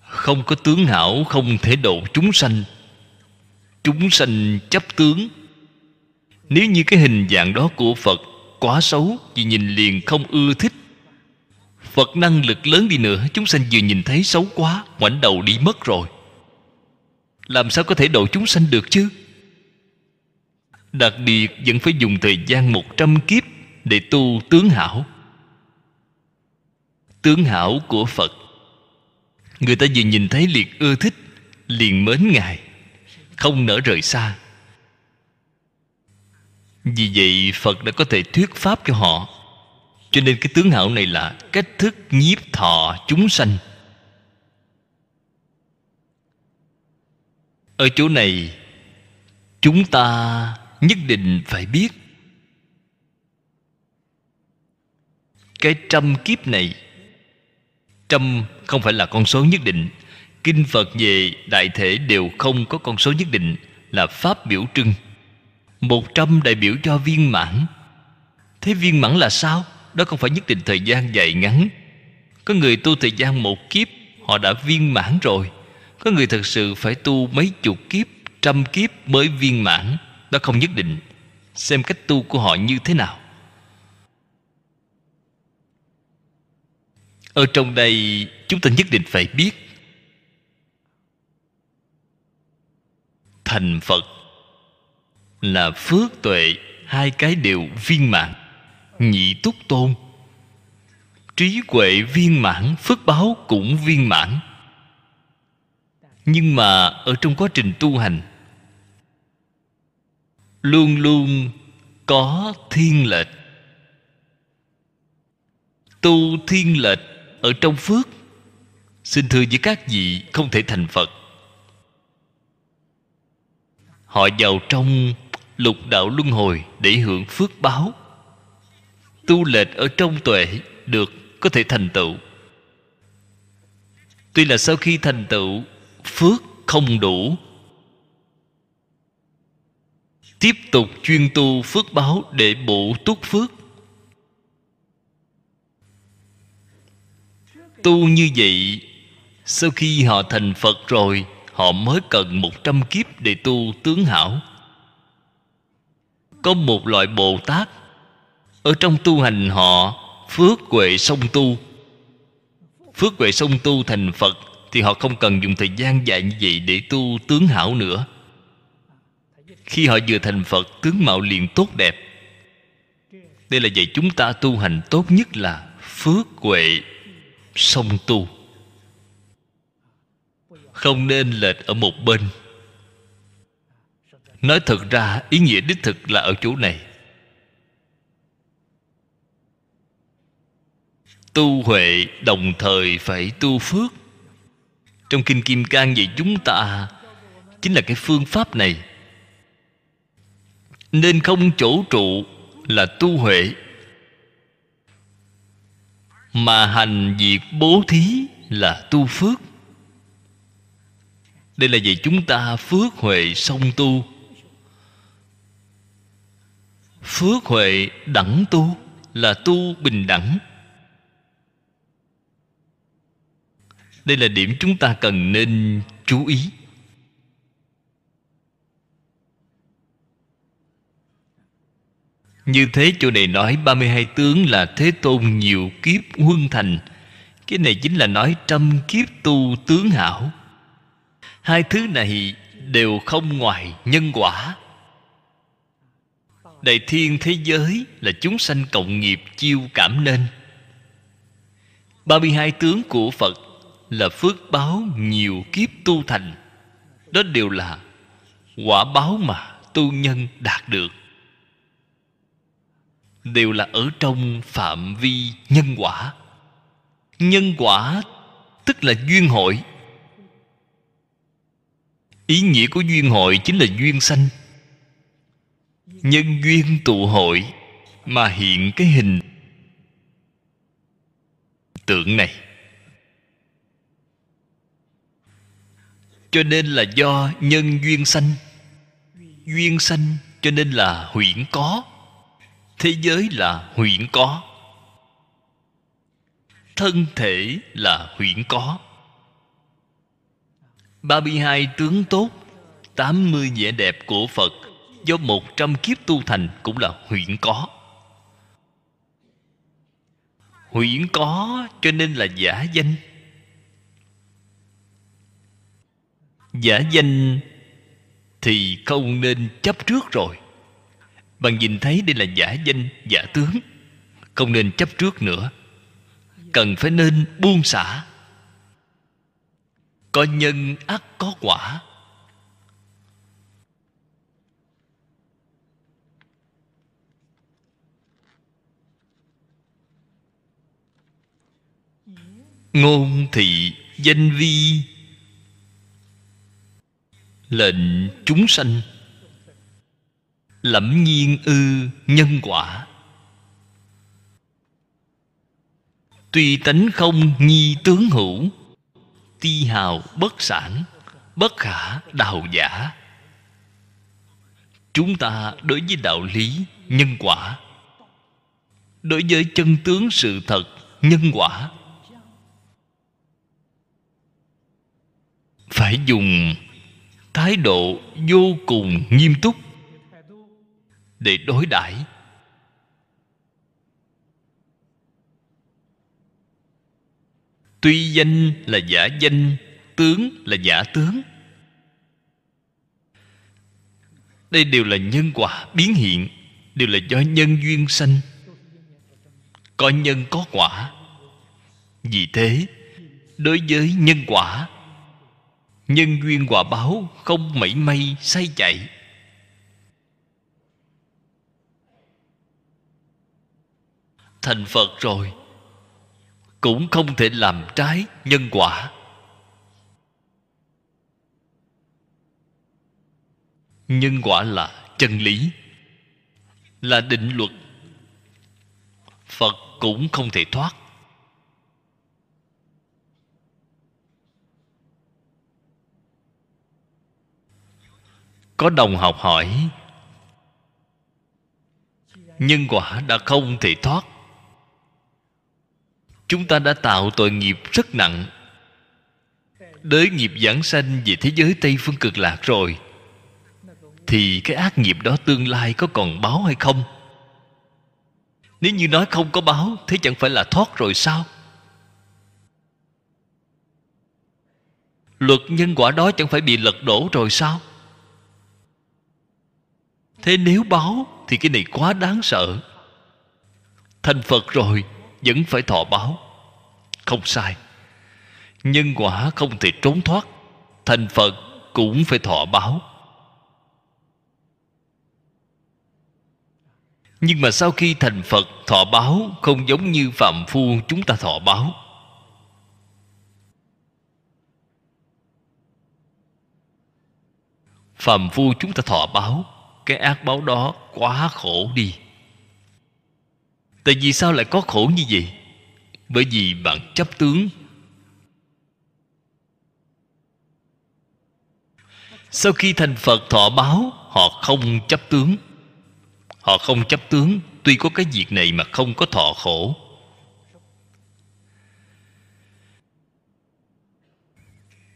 Không có tướng hảo không thể độ chúng sanh. Chúng sanh chấp tướng. Nếu như cái hình dạng đó của phật quá xấu, vì nhìn liền không ưa thích. Phật năng lực lớn đi nữa, Chúng sanh vừa nhìn thấy xấu quá, Ngoảnh đầu đi mất rồi. Làm sao có thể độ chúng sanh được chứ? Đặc biệt vẫn phải dùng thời gian một trăm kiếp Để tu tướng hảo. Tướng hảo của Phật. Người ta vừa nhìn thấy liền ưa thích, Liền mến Ngài, Không nỡ rời xa. Vì vậy, Phật đã có thể thuyết pháp cho họ. Cho nên cái tướng hảo này là cách thức nhiếp thọ chúng sanh. Ở chỗ này, chúng ta nhất định phải biết. Cái trăm kiếp này trăm không phải là con số nhất định. Kinh phật về đại thể đều không có con số nhất định, là pháp biểu trưng. Một trăm đại biểu cho viên mãn. Thế viên mãn là sao? Đó không phải nhất định thời gian dài ngắn. Có người tu thời gian một kiếp, họ đã viên mãn rồi. Có người thật sự phải tu mấy chục kiếp, trăm kiếp mới viên mãn. Đó không nhất định. Xem cách tu của họ như thế nào. Ở trong đây, chúng ta nhất định phải biết. Thành phật là phước tuệ, hai cái đều viên mãn. Nhị túc tôn, trí huệ viên mãn, phước báo cũng viên mãn. Nhưng mà ở trong quá trình tu hành, luôn luôn có thiên lệch. Tu thiên lệch ở trong phước, xin thưa với các vị không thể thành phật. Họ vào trong lục đạo luân hồi để hưởng phước báo. Tu lệch ở trong tuệ được có thể thành tựu. Tuy là sau khi thành tựu, phước không đủ. Tiếp tục chuyên tu phước báo để bổ túc phước. Tu như vậy, sau khi họ thành phật rồi, họ mới cần một trăm kiếp để tu tướng hảo. Có một loại bồ tát, ở trong tu hành họ, phước huệ song tu. Phước huệ song tu thành phật thì họ không cần dùng thời gian dài như vậy để tu tướng hảo nữa. Khi họ vừa thành phật, tướng mạo liền tốt đẹp. Đây là vậy chúng ta tu hành tốt nhất là phước huệ song tu. Không nên lệch ở một bên. Nói thật ra, ý nghĩa đích thực là ở chỗ này. Tu huệ đồng thời phải tu phước. Trong kinh kim cang về chúng ta, chính là cái phương pháp này. Nên không chỗ trụ là tu huệ mà hành việc bố thí là tu phước. Đây là vì chúng ta phước huệ song tu. Phước huệ đẳng tu là tu bình đẳng. Đây là điểm chúng ta cần nên chú ý. Như thế chỗ này nói 32 tướng là Thế Tôn nhiều kiếp huân thành. Cái này chính là nói trăm kiếp tu tướng hảo. Hai thứ này đều không ngoài nhân quả. Đại thiên thế giới là chúng sanh cộng nghiệp chiêu cảm nên. 32 tướng của Phật là phước báo nhiều kiếp tu thành. Đó đều là quả báo mà tu nhân đạt được đều là ở trong phạm vi nhân quả. Nhân quả tức là duyên hội. Ý nghĩa của duyên hội chính là duyên sanh. Nhân duyên tụ hội mà hiện cái hình tượng này. Cho nên là do nhân duyên sanh. Duyên sanh cho nên là huyễn có thế giới là huyễn có. Thân thể là huyễn có. 32 tướng tốt 80 vẻ đẹp của Phật, Do một trăm kiếp tu thành cũng là huyễn có. Huyễn có cho nên là giả danh. Giả danh Thì không nên chấp trước rồi bạn nhìn thấy đây là giả danh, giả tướng. Không nên chấp trước nữa. Cần phải nên buông xả. Có nhân ắt có quả. Ngôn thị danh vi. Lệnh chúng sanh lẫm nhiên ư nhân quả. Tuy tánh không nhi tướng hữu, ti hào bất sản, bất khả đào giả. Chúng ta đối với đạo lý nhân quả, đối với chân tướng sự thật nhân quả, phải dùng thái độ vô cùng nghiêm túc để đối đãi. Tuy danh là giả danh, tướng là giả tướng. Đây đều là nhân quả biến hiện, đều là do nhân duyên sanh. Có nhân có quả. Vì thế, đối với nhân quả, nhân duyên quả báo không mảy may say chạy. Thành phật rồi. Cũng không thể làm trái nhân quả. Nhân quả là chân lý, là định luật. Phật cũng không thể thoát. Có đồng học hỏi, nhân quả đã không thể thoát chúng ta đã tạo tội nghiệp rất nặng. Đới nghiệp giảng sanh về thế giới tây phương cực lạc rồi, thì cái ác nghiệp đó tương lai có còn báo hay không? Nếu như nói không có báo, thế chẳng phải là thoát rồi sao? Luật nhân quả đó chẳng phải bị lật đổ rồi sao? Thế nếu báo thì cái này quá đáng sợ. Thành phật rồi vẫn phải thọ báo. Không sai. Nhân quả không thể trốn thoát, thành phật cũng phải thọ báo. Nhưng mà sau khi thành phật, thọ báo không giống như phạm phu chúng ta thọ báo. Phàm phu chúng ta thọ báo, cái ác báo đó quá khổ đi tại vì sao lại có khổ như vậy? Bởi vì bạn chấp tướng. Sau khi thành phật, thọ báo, họ không chấp tướng. Họ không chấp tướng. Tuy có cái việc này mà không có thọ khổ.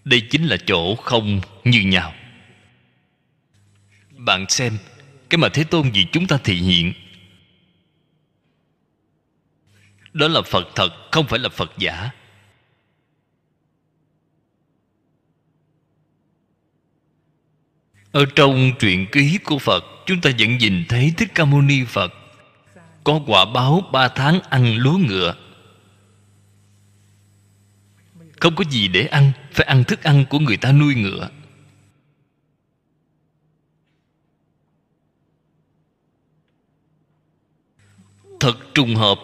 Đây chính là chỗ không như nhau. Bạn xem, cái mà thế tôn vì chúng ta thị hiện đó là phật thật, không phải là phật giả. Ở trong truyện ký của phật, chúng ta vẫn nhìn thấy thích ca mâu ni phật có quả báo ba tháng ăn lúa ngựa. Không có gì để ăn, phải ăn thức ăn của người ta nuôi ngựa. Thật trùng hợp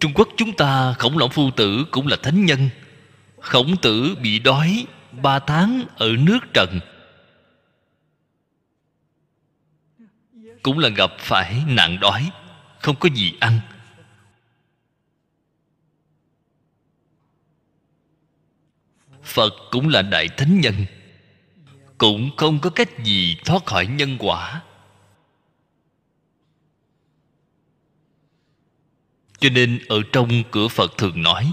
trung quốc chúng ta, khổng lão phu tử cũng là thánh nhân. Khổng tử bị đói ba tháng ở nước trần. Cũng là gặp phải nạn đói, không có gì ăn. Phật cũng là đại thánh nhân, cũng không có cách gì thoát khỏi nhân quả. Cho nên ở trong cửa phật thường nói,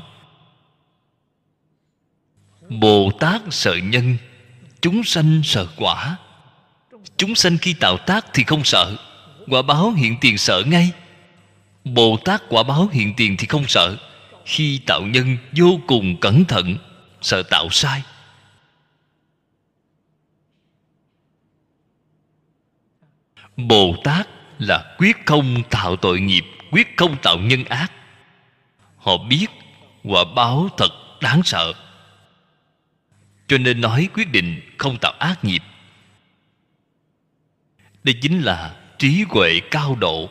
bồ tát sợ nhân, chúng sanh sợ quả. Chúng sanh khi tạo tác thì không sợ, quả báo hiện tiền sợ ngay. Bồ tát quả báo hiện tiền thì không sợ, khi tạo nhân vô cùng cẩn thận, sợ tạo sai. Bồ tát là quyết không tạo tội nghiệp quyết không tạo nhân ác. Họ biết quả báo thật đáng sợ. Cho nên nói quyết định không tạo ác nghiệp. Đây chính là trí huệ cao độ.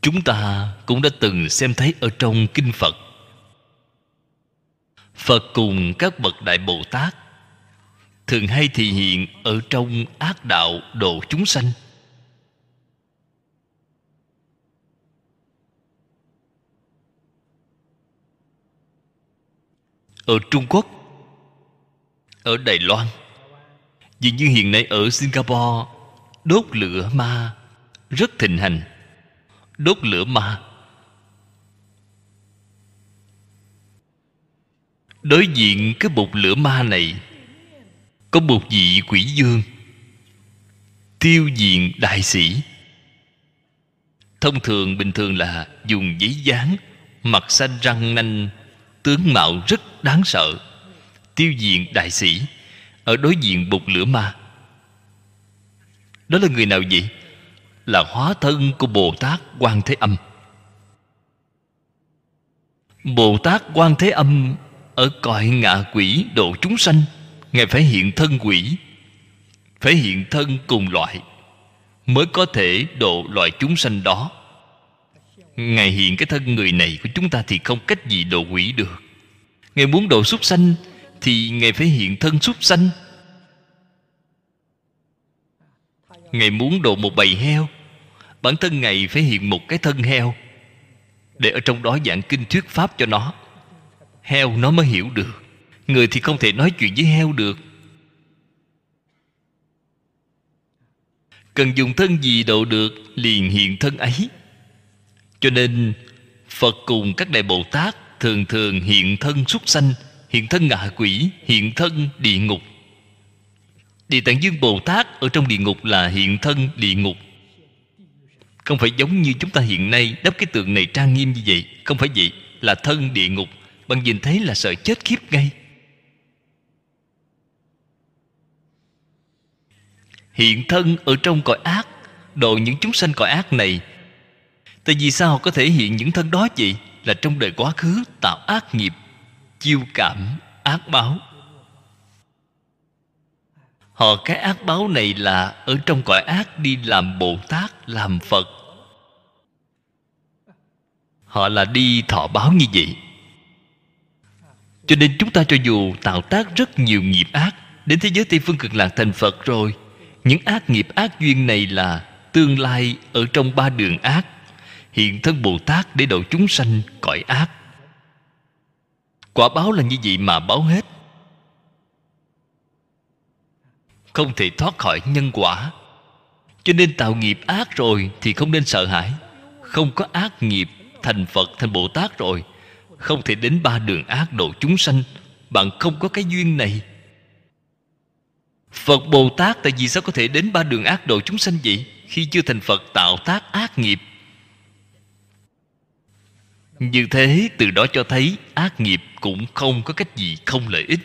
Chúng ta cũng đã từng xem thấy ở trong kinh phật phật cùng các bậc đại bồ tát. Thường hay thị hiện ở trong ác đạo độ chúng sanh. Ở trung quốc, ở đài loan dường như hiện nay ở singapore, đốt lửa ma rất thịnh hành. Đốt lửa ma đối diện cái bột lửa ma này, có một vị quỷ dương tiêu diện đại sĩ. Thông thường, bình thường là dùng giấy dán, mặt xanh răng nanh, tướng mạo rất đáng sợ. Tiêu diện đại sĩ, ở đối diện bột lửa ma. Đó là người nào vậy? Là hóa thân của bồ tát quan thế âm. Bồ tát quan thế âm ở cõi ngạ quỷ độ chúng sanh, ngài phải hiện thân quỷ, phải hiện thân cùng loại, mới có thể độ loại chúng sanh đó. Ngài hiện cái thân người này của chúng ta thì không cách gì độ quỷ được. Ngài muốn độ súc sanh thì ngài phải hiện thân súc sanh. Ngài muốn độ một bầy heo, bản thân ngài phải hiện một cái thân heo, để ở trong đó giảng kinh thuyết pháp cho nó heo nó mới hiểu được. Người thì không thể nói chuyện với heo được. Cần dùng thân gì độ được, liền hiện thân ấy. Cho nên, phật cùng các đại bồ tát thường thường hiện thân súc sanh, hiện thân ngạ quỷ, hiện thân địa ngục. Địa tạng dương bồ tát ở trong địa ngục là hiện thân địa ngục. Không phải giống như chúng ta hiện nay đắp cái tượng này trang nghiêm như vậy. Không phải vậy, là thân địa ngục bạn nhìn thấy là sợ chết khiếp ngay. Hiện thân ở trong cõi ác, độ những chúng sanh cõi ác này tại vì sao họ có thể hiện những thân đó vậy? Là trong đời quá khứ, tạo ác nghiệp, chiêu cảm, ác báo. Họ cái ác báo này là ở trong cõi ác đi làm bồ tát, làm phật. Họ là đi thọ báo như vậy cho nên chúng ta cho dù tạo tác rất nhiều nghiệp ác, đến thế giới tây phương cực lạc thành phật rồi, những ác nghiệp ác duyên này là tương lai ở trong ba đường ác. Hiện thân bồ tát để độ chúng sanh cõi ác. Quả báo là như vậy mà báo hết. Không thể thoát khỏi nhân quả. Cho nên tạo nghiệp ác rồi thì không nên sợ hãi. Không có ác nghiệp thành phật, thành bồ tát rồi không thể đến ba đường ác độ chúng sanh. Bạn không có cái duyên này. Phật bồ tát, tại vì sao có thể đến ba đường ác độ chúng sanh vậy? Khi chưa thành phật, tạo tác ác nghiệp. Như thế, từ đó cho thấy ác nghiệp cũng không có cách gì không lợi ích.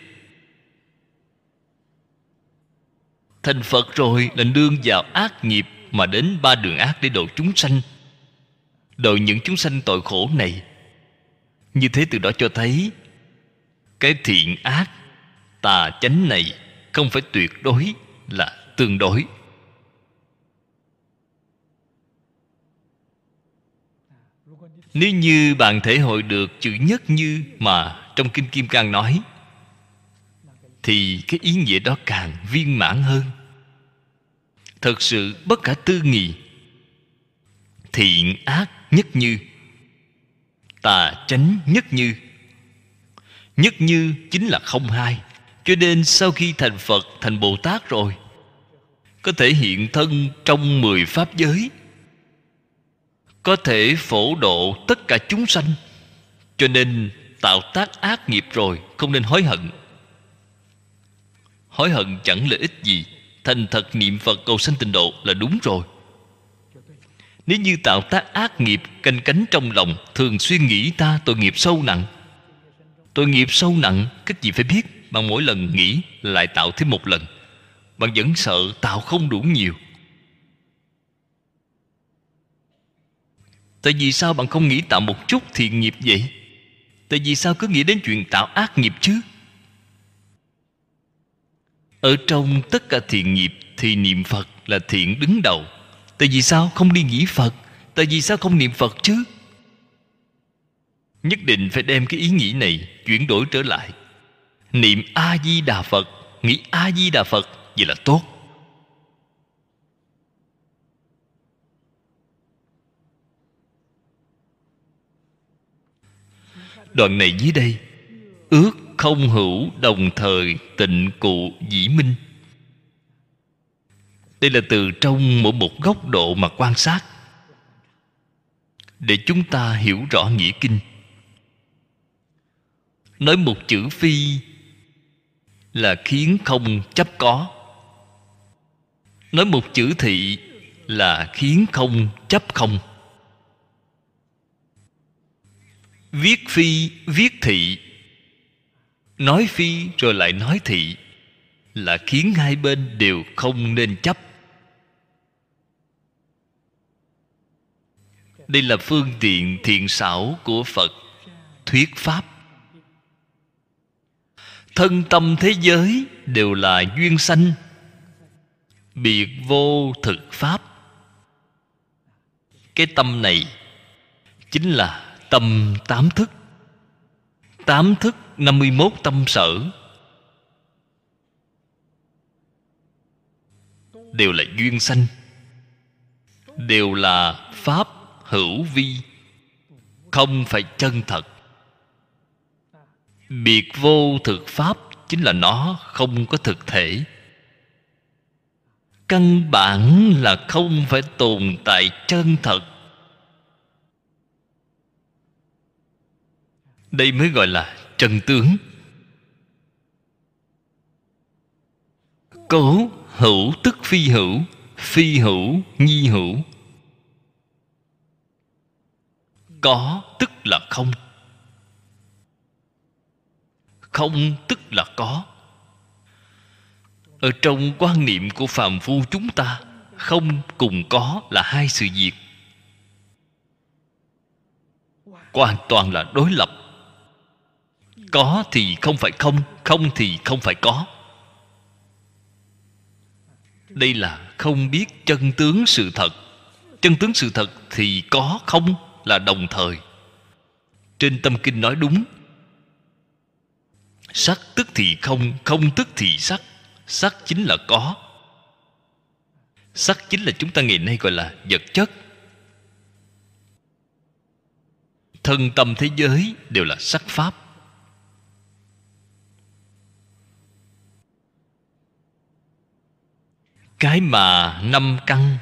Thành phật rồi là nương vào ác nghiệp mà đến ba đường ác để độ chúng sanh. Độ những chúng sanh tội khổ này như thế từ đó cho thấy, cái thiện ác, tà chánh này không phải tuyệt đối là tương đối. Nếu như bạn thể hội được chữ nhất như mà trong kinh kim cang nói, thì cái ý nghĩa đó càng viên mãn hơn. Thật sự, bất cả tư nghị, thiện ác nhất như tà chánh nhất như. Nhất như chính là không hai, cho nên sau khi thành phật, thành bồ tát rồi, có thể hiện thân trong mười pháp giới. Có thể phổ độ tất cả chúng sanh, cho nên tạo tác ác nghiệp rồi, không nên hối hận. Hối hận chẳng lợi ích gì, thành thật niệm phật cầu sanh tịnh độ là đúng rồi nếu như tạo tác ác nghiệp, canh cánh trong lòng, thường xuyên nghĩ ta tội nghiệp sâu nặng. Tội nghiệp sâu nặng các gì phải biết bằng mỗi lần nghĩ lại tạo thêm một lần. Bạn vẫn sợ tạo không đủ nhiều. Tại vì sao bạn không nghĩ tạo một chút thiện nghiệp vậy? Tại vì sao cứ nghĩ đến chuyện tạo ác nghiệp chứ? Ở trong tất cả thiện nghiệp thì niệm phật là thiện đứng đầu tại vì sao không đi nghĩ phật? Tại vì sao không niệm phật chứ? Nhất định phải đem cái ý nghĩ này chuyển đổi trở lại. Niệm a di đà phật, nghĩ a di đà phật vậy là tốt. Đoạn này dưới đây. Ước không hữu đồng thời tịnh cụ dĩ minh đây là từ trong mỗi một góc độ mà quan sát. Để chúng ta hiểu rõ nghĩa kinh. Nói một chữ phi là khiến không chấp có. Nói một chữ thị là khiến không chấp không. Viết phi, viết thị. Nói phi rồi lại nói thị là khiến hai bên đều không nên chấp. Đây là phương tiện thiện xảo của phật. Thuyết pháp. Thân tâm thế giới đều là duyên sanh. Biệt vô thực pháp. Cái tâm này chính là tâm tám thức. Tám thức năm mươi mốt tâm sở. Đều là duyên sanh. Đều là pháp hữu vi, không phải chân thật. Biệt vô thực pháp chính là nó không có thực thể. Căn bản là không phải tồn tại chân thật. Đây mới gọi là trần tướng. Cố hữu tức phi hữu phi hữu, nhi hữu có tức là không? Không tức là có. Ở trong quan niệm của phàm phu chúng ta, không cùng có là hai sự việc. Hoàn toàn là đối lập. Có thì không phải không không thì không phải có. Đây là không biết chân tướng sự thật. Chân tướng sự thật thì có không? Là đồng thời. Trên tâm kinh nói đúng. Sắc tức thì không không tức thì sắc. Sắc chính là có. Sắc chính là chúng ta ngày nay gọi là vật chất. Thân tâm thế giới đều là sắc pháp. Cái mà năm căn,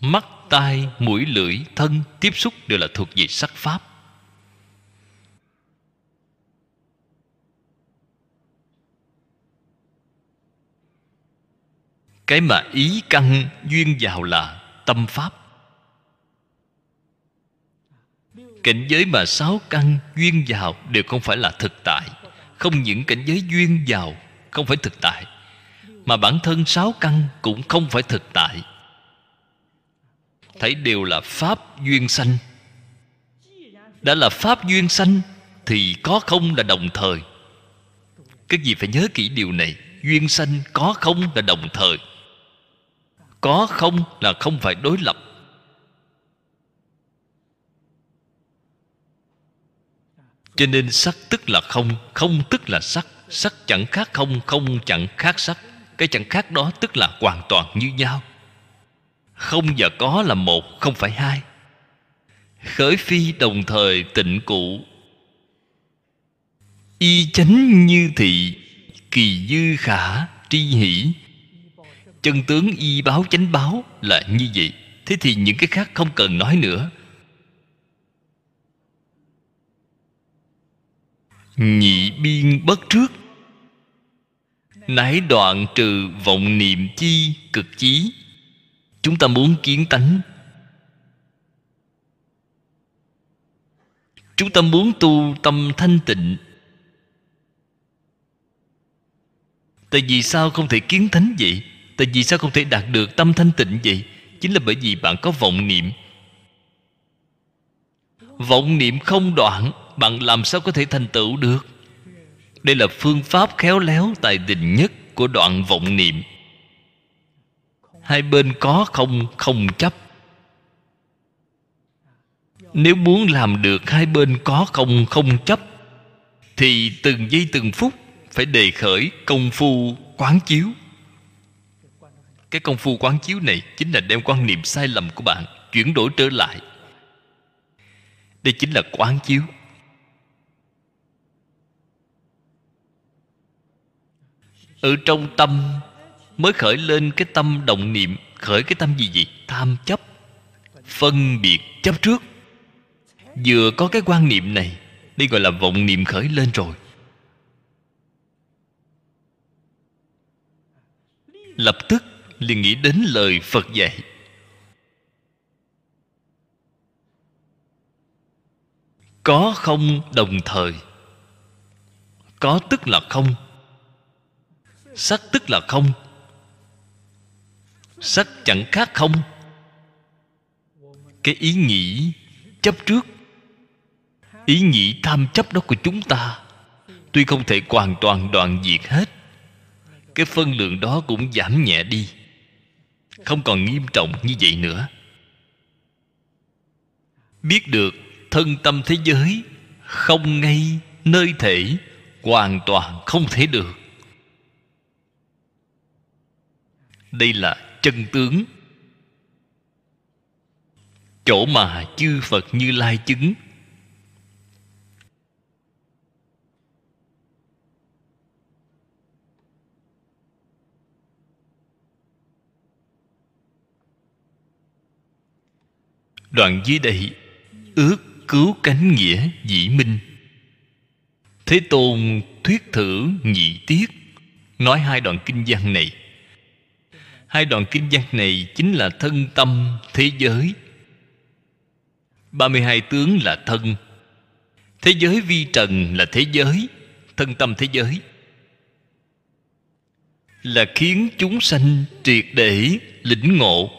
mắt tai, mũi, lưỡi, thân tiếp xúc đều là thuộc về sắc pháp. Cái mà ý căn duyên vào là tâm pháp. Cảnh giới mà sáu căn duyên vào đều không phải là thực tại. Không những cảnh giới duyên vào không phải thực tại, mà bản thân sáu căn cũng không phải thực tại thấy đều là pháp duyên sanh. Đã là pháp duyên sanh, thì có không là đồng thời. Cái gì phải nhớ kỹ điều này, duyên sanh có không là đồng thời. Có không là không phải đối lập. Cho nên sắc tức là không không tức là sắc. Sắc chẳng khác không không chẳng khác sắc. Cái chẳng khác đó tức là hoàn toàn như nhau không và có là một, không phải hai. Khởi phi đồng thời tịnh cụ. Y chánh như thị, kỳ dư khả tri hỷ. Chân tướng y báo chánh báo là như vậy. Thế thì những cái khác không cần nói nữa. Nhị biên bất trước. Nãi đoạn trừ vọng niệm chi cực chí chúng ta muốn kiến tánh. Chúng ta muốn tu tâm thanh tịnh. Tại vì sao không thể kiến thánh vậy? Tại vì sao không thể đạt được tâm thanh tịnh vậy? Chính là bởi vì bạn có vọng niệm. Vọng niệm không đoạn, bạn làm sao có thể thành tựu được? Đây là phương pháp khéo léo, tài tình nhất của đoạn vọng niệm hai bên có không không chấp. Nếu muốn làm được hai bên có không không chấp, thì từng giây từng phút phải đề khởi công phu quán chiếu. Cái công phu quán chiếu này chính là đem quan niệm sai lầm của bạn chuyển đổi trở lại. Đây chính là quán chiếu. Ở trong tâm mới khởi lên cái tâm động niệm. Khởi cái tâm gì gì? Tham chấp. Phân biệt chấp trước. Vừa có cái quan niệm này, đây gọi là vọng niệm khởi lên rồi. Lập tức liền nghĩ đến lời phật dạy. Có không đồng thời? Có tức là không. Sắc tức là không sắc chẳng khác không? Cái ý nghĩ chấp trước, ý nghĩ tham chấp đó của chúng ta, tuy không thể hoàn toàn đoạn diệt hết, cái phân lượng đó cũng giảm nhẹ đi. Không còn nghiêm trọng như vậy nữa. Biết được thân tâm thế giới không ngay nơi thể, hoàn toàn không thể được. Đây là chân tướng. Chỗ mà chư phật như lai chứng. Đoạn dưới đây, ước cứu cánh nghĩa dĩ minh. Thế tôn thuyết thử nhị tiết. Nói hai đoạn kinh văn này hai đoạn kinh văn này chính là thân tâm thế giới. 32 tướng là thân. Thế giới vi trần là thế giới, Thân tâm thế giới. Là khiến chúng sanh triệt để lĩnh ngộ.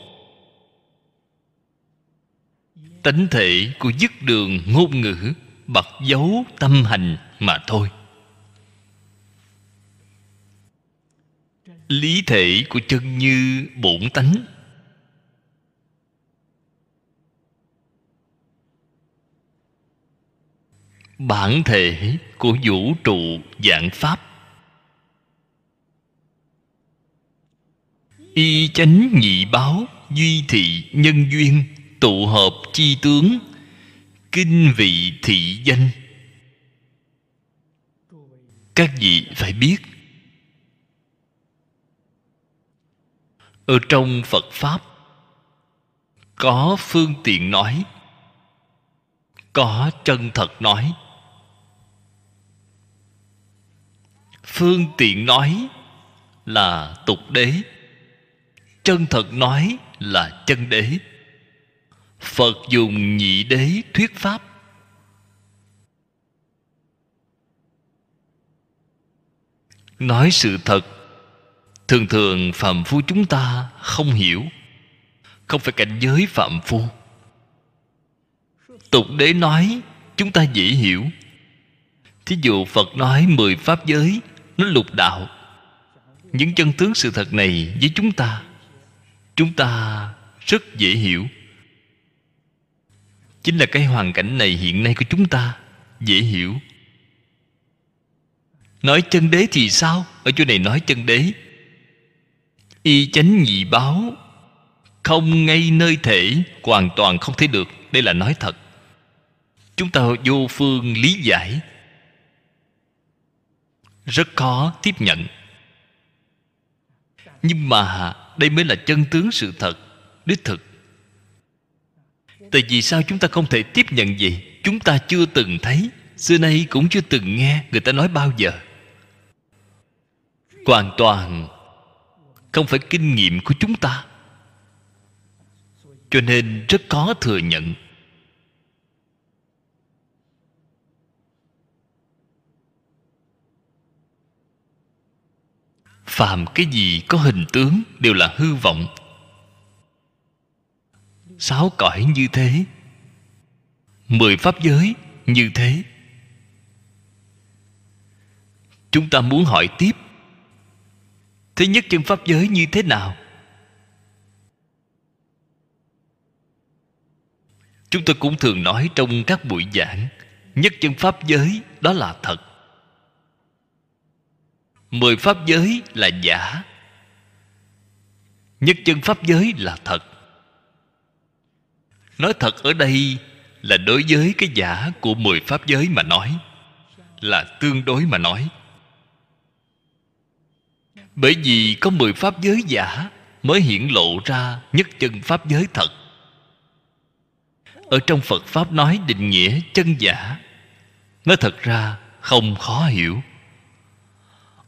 Tánh thể của dứt đường ngôn ngữ bật dấu tâm hành mà thôi. Lý thể của chân như bổn tánh. Bản thể của vũ trụ dạng pháp. Y chánh nhị báo duy thị nhân duyên tụ hợp chi tướng, kinh vị thị danh. Các vị phải biết ở trong phật pháp, có phương tiện nói, có chân thật nói. Phương tiện nói là tục đế, chân thật nói là chân đế. Phật dùng nhị đế thuyết pháp. Nói sự thật thường thường phạm phu chúng ta không hiểu, không phải cảnh giới phạm phu. Tục đế nói, chúng ta dễ hiểu. Thí dụ phật nói mười pháp giới, nó lục đạo. Những chân tướng sự thật này với chúng ta chúng ta rất dễ hiểu. Chính là cái hoàn cảnh này hiện nay của chúng ta, dễ hiểu. Nói chân đế thì sao? Ở chỗ này nói chân đế y chánh nhị báo. Không ngay nơi thể, hoàn toàn không thấy được, đây là nói thật. Chúng ta vô phương lý giải. Rất khó tiếp nhận. Nhưng mà, đây mới là chân tướng sự thật, đích thực. Tại vì sao chúng ta không thể tiếp nhận gì chúng ta chưa từng thấy, xưa nay cũng chưa từng nghe người ta nói bao giờ. Hoàn toàn không phải kinh nghiệm của chúng ta. Cho nên rất khó thừa nhận. Phàm cái gì có hình tướng đều là hư vọng. Sáu cõi như thế. Mười pháp giới như thế. Chúng ta muốn hỏi tiếp thế nhất chân pháp giới như thế nào? Chúng tôi cũng thường nói trong các buổi giảng, nhất chân pháp giới đó là thật. Mười pháp giới là giả. Nhất chân pháp giới là thật. Nói thật ở đây là đối với cái giả của mười pháp giới mà nói, là tương đối mà nói bởi vì có mười pháp giới giả mới hiển lộ ra nhất chân pháp giới thật. Ở trong phật pháp nói định nghĩa chân giả, nó thật ra không khó hiểu.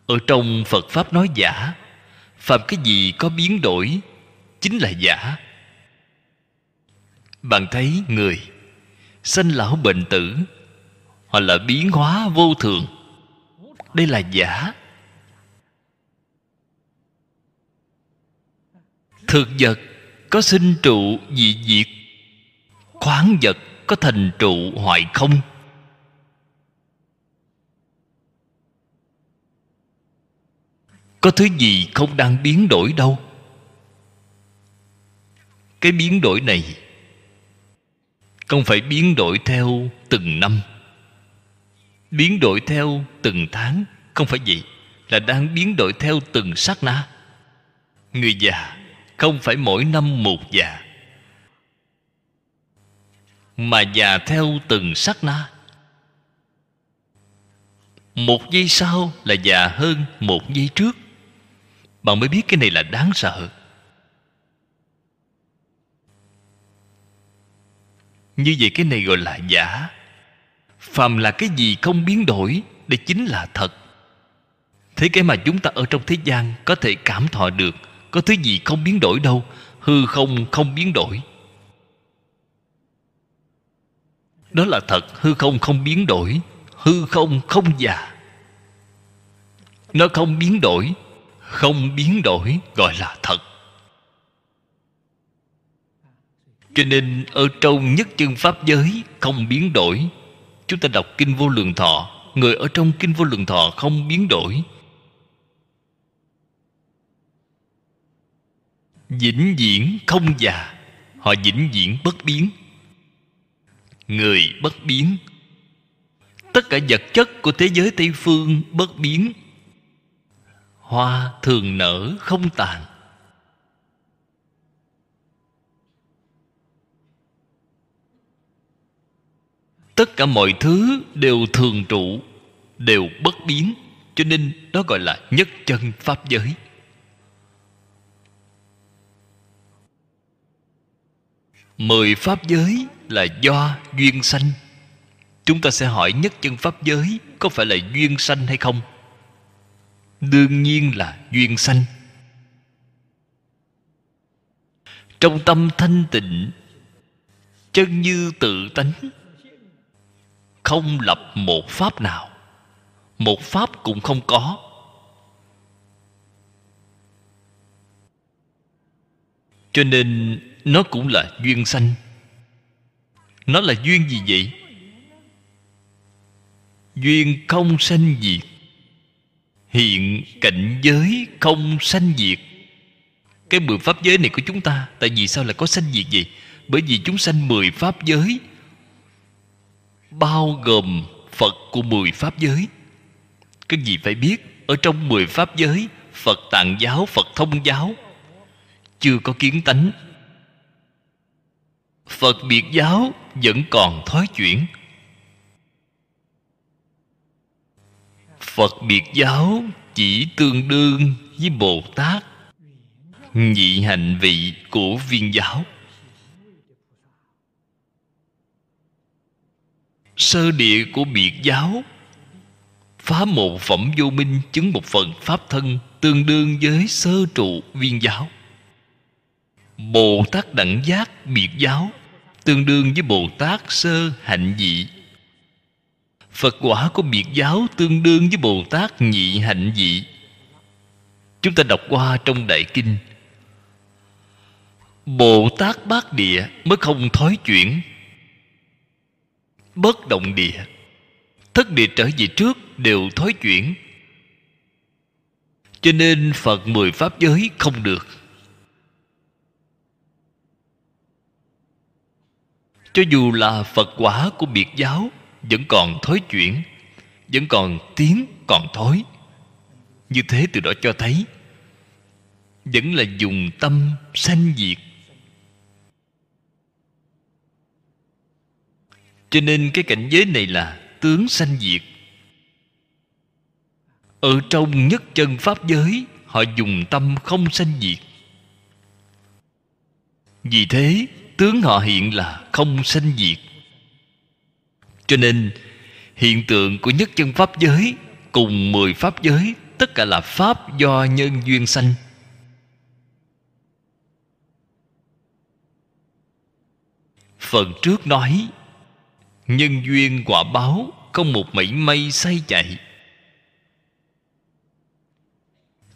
Ở trong phật pháp nói giả phạm cái gì có biến đổi, chính là giả. Bạn thấy người, sanh lão bệnh tử hoặc là biến hóa vô thường. Đây là giả. Thực vật có sinh trụ dị diệt, khoáng vật có thành trụ hoại không? Có thứ gì không đang biến đổi đâu? Cái biến đổi này không phải biến đổi theo từng năm. Biến đổi theo từng tháng, không phải vậy, là đang biến đổi theo từng sát na. Người già không phải mỗi năm một già. Mà già theo từng sát na. Một giây sau là già hơn một giây trước. Bạn mới biết cái này là đáng sợ. Như vậy cái này gọi là giả. Phàm là cái gì không biến đổi, đây chính là thật. Thế cái mà chúng ta ở trong thế gian có thể cảm thọ được có thứ gì không biến đổi đâu. Hư không không biến đổi. Đó là thật, hư không không biến đổi. Hư không không già. Nó không biến đổi, không biến đổi, gọi là thật. Cho nên ở trong nhất chân pháp giới, không biến đổi. Chúng ta đọc kinh vô lượng thọ. Người ở trong kinh vô lượng thọ không biến đổi. Vĩnh viễn không già. Họ vĩnh viễn bất biến. Người bất biến. Tất cả vật chất của thế giới tây phương bất biến. Hoa thường nở không tàn. Tất cả mọi thứ đều thường trụ, đều bất biến. Cho nên đó gọi là nhất chân pháp giới. Mười pháp giới là do duyên sanh. Chúng ta sẽ hỏi nhất chân pháp giới có phải là duyên sanh hay không? Đương nhiên là duyên sanh. Trong tâm thanh tịnh, chân như tự tánh, không lập một pháp nào. Một pháp cũng không có. Cho nên nó cũng là duyên sanh. Nó là duyên gì vậy? Duyên không sanh diệt. Hiện cảnh giới không sanh diệt. Cái mười pháp giới này của chúng ta, tại vì sao lại có sanh diệt gì bởi vì chúng sanh mười pháp giới bao gồm phật của mười pháp giới. Cái gì phải biết? Ở trong mười pháp giới, phật tạng giáo, phật thông giáo chưa có kiến tánh. Phật biệt giáo vẫn còn thói chuyển. Phật biệt giáo chỉ tương đương với bồ tát, nhị hành vị của viên giáo. Sơ địa của biệt giáo phá một phẩm vô minh, chứng một phần pháp thân tương đương với sơ trụ viên giáo bồ tát đẳng giác biệt giáo, tương đương với bồ tát sơ hạnh dị phật quả của biệt giáo tương đương với bồ tát nhị hạnh dị chúng ta đọc qua trong đại kinh. Bồ tát bát địa mới không thói chuyển, bất động địa. Thất địa trở về trước đều thói chuyển. Cho nên phật mười pháp giới không được. Cho dù là phật quả của biệt giáo, vẫn còn thối chuyển, vẫn còn tiếng còn thối như thế từ đó cho thấy, vẫn là dùng tâm sanh diệt. Cho nên cái cảnh giới này là tướng sanh diệt. Ở trong nhất chân pháp giới, họ dùng tâm không sanh diệt. Vì thế tướng họ hiện là không sanh diệt. Cho nên, hiện tượng của nhất chân pháp giới cùng mười pháp giới, tất cả là pháp do nhân duyên sanh. Phần trước nói, nhân duyên quả báo không một mảy may say chạy.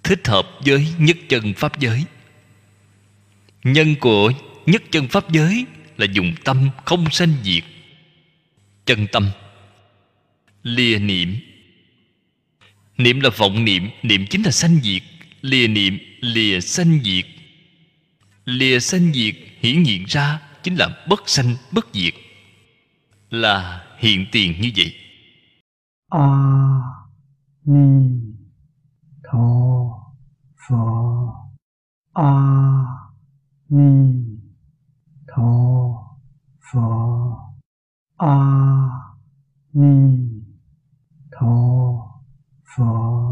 Thích hợp với nhất chân pháp giới. Nhân của nhất chân pháp giới là dùng tâm không sanh diệt. Chân tâm. Lìa niệm. Niệm là vọng niệm niệm chính là sanh diệt. Lìa niệm lìa sanh diệt. Lìa sanh diệt hiển hiện ra chính là bất sanh, bất diệt. Là hiện tiền như vậy. A ni tho phở a ni 陀佛阿弥陀佛